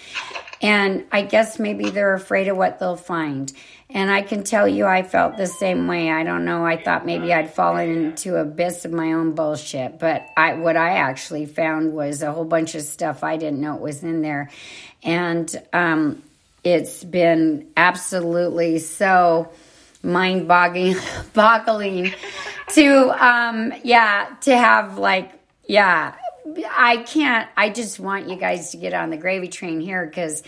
and I guess maybe they're afraid of what they'll find. And I can tell you, I felt the same way. I don't know. I thought maybe I'd fallen into abyss of my own bullshit, but I what I actually found was a whole bunch of stuff I didn't know was in there, and um, it's been absolutely so mind boggling, boggling to, um, yeah, to have like, yeah, I can't, I just want you guys to get on the gravy train here because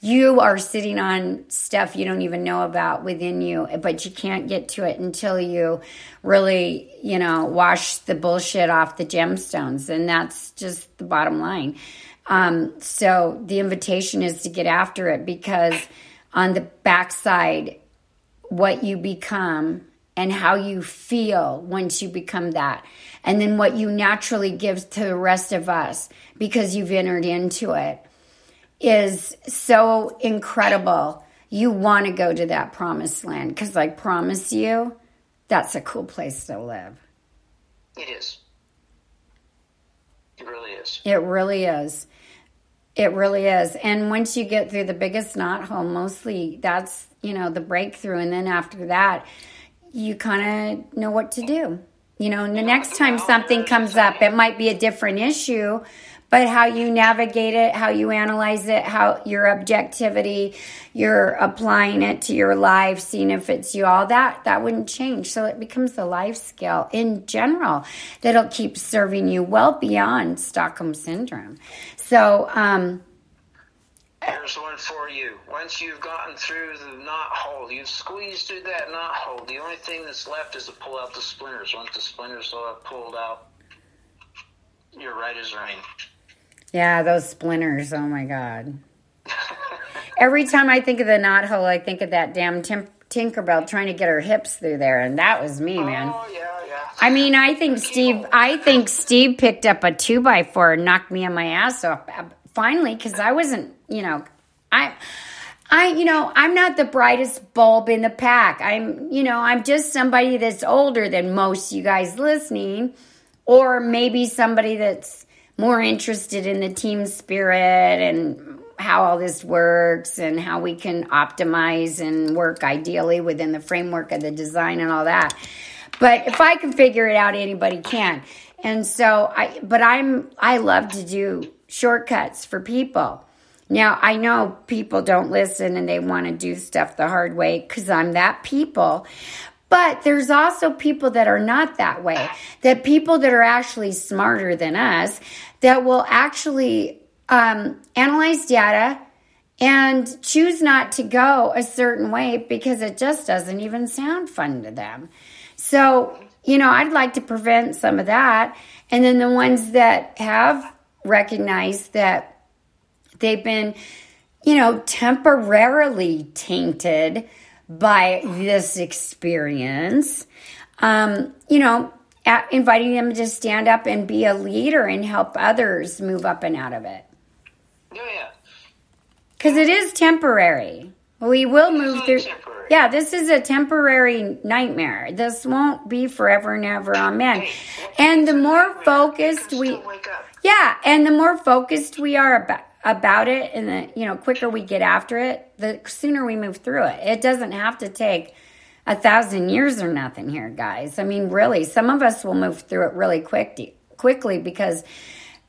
you are sitting on stuff you don't even know about within you, but you can't get to it until you really, you know, wash the bullshit off the gemstones. And that's just the bottom line. Um, so the invitation is to get after it because on the backside, what you become and how you feel once you become that. And then what you naturally give to the rest of us because you've entered into it is so incredible. You want to go to that promised land because I promise you, that's a cool place to live. It is. It really is. It really is. It really is. And once you get through the biggest knot hole, mostly that's, you know, the breakthrough. And then after that, you kind of know what to do. You know, and the next time something comes up, it might be a different issue, but how you navigate it, how you analyze it, how your objectivity, you're applying it to your life, seeing if it's you, all that, that wouldn't change. So it becomes a life skill in general that'll keep serving you well beyond Stockholm Syndrome. So, um, Here's one for you. Once you've gotten through the knot hole, you've squeezed through that knot hole. The only thing that's left is to pull out the splinters. Once the splinters are pulled out, you're right as rain. Yeah, those splinters. Oh my God. Every time I think of the knot hole, I think of that damn tim- Tinkerbell trying to get her hips through there, and that was me, man. Oh yeah, yeah. I mean, I think Steve. I think Steve picked up a two by four and knocked me on my ass off. uh, Finally, because I wasn't, you know, I. I, you know, I'm not the brightest bulb in the pack. I'm, you know, I'm just somebody that's older than most you guys listening, or maybe somebody that's more interested in the team spirit and how all this works and how we can optimize and work ideally within the framework of the design and all that. But if I can figure it out, anybody can. And so I, but I'm, I love to do shortcuts for people. Now, I know people don't listen and they want to do stuff the hard way because I'm that people. But there's also people that are not that way, that people that are actually smarter than us, that will actually um, analyze data and choose not to go a certain way because it just doesn't even sound fun to them. So, you know, I'd like to prevent some of that. And then the ones that have recognized that they've been, you know, temporarily tainted by this experience, um, you know, inviting them to stand up and be a leader and help others move up and out of it. Yeah, yeah. Because it is temporary. We will move through. temporary. Yeah, this is a temporary nightmare. This won't be forever and ever. Amen. And the more focused we, yeah, and the more focused we are about about it, and the you know quicker we get after it, the sooner we move through it. It doesn't have to take a thousand years or nothing here, guys. I mean, really, some of us will move through it really quick, quickly because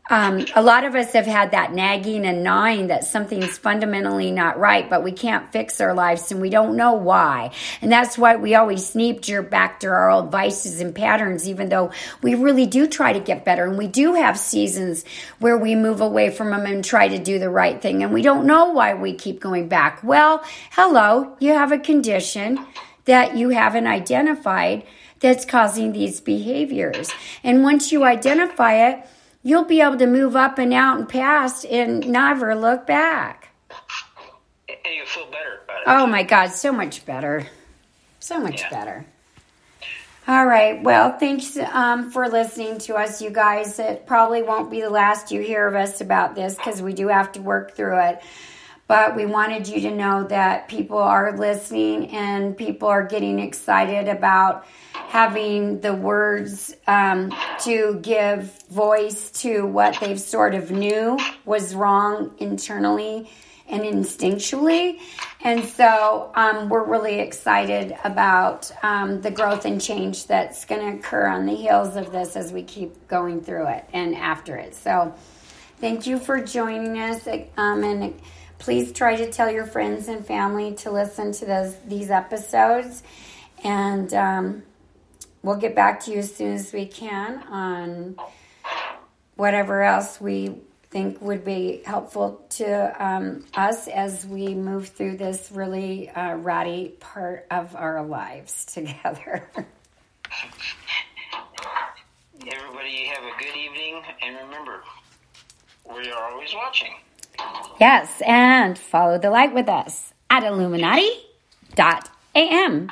um, a lot of us have had that nagging and gnawing that something's fundamentally not right, but we can't fix our lives and we don't know why. And that's why we always sneak jerk back to our old vices and patterns, even though we really do try to get better. And we do have seasons where we move away from them and try to do the right thing. And we don't know why we keep going back. Well, hello, you have a condition that you haven't identified that's causing these behaviors. And once you identify it, you'll be able to move up and out and past and never look back. And you feel better about it. Oh my God, so much better. So much Yeah. better. All right. Well, thanks um, for listening to us, you guys. It probably won't be the last you hear of us about this because we do have to work through it. But we wanted you to know that people are listening and people are getting excited about having the words um, to give voice to what they've sort of knew was wrong internally and instinctually. And so um, we're really excited about um, the growth and change that's going to occur on the heels of this as we keep going through it and after it. So thank you for joining us. Um, and please try to tell your friends and family to listen to those these episodes. And um, we'll get back to you as soon as we can on whatever else we think would be helpful to um, us as we move through this really uh, ratty part of our lives together. Everybody have a good evening, and remember, we are always watching. Yes, and follow the light with us at illuminati.am.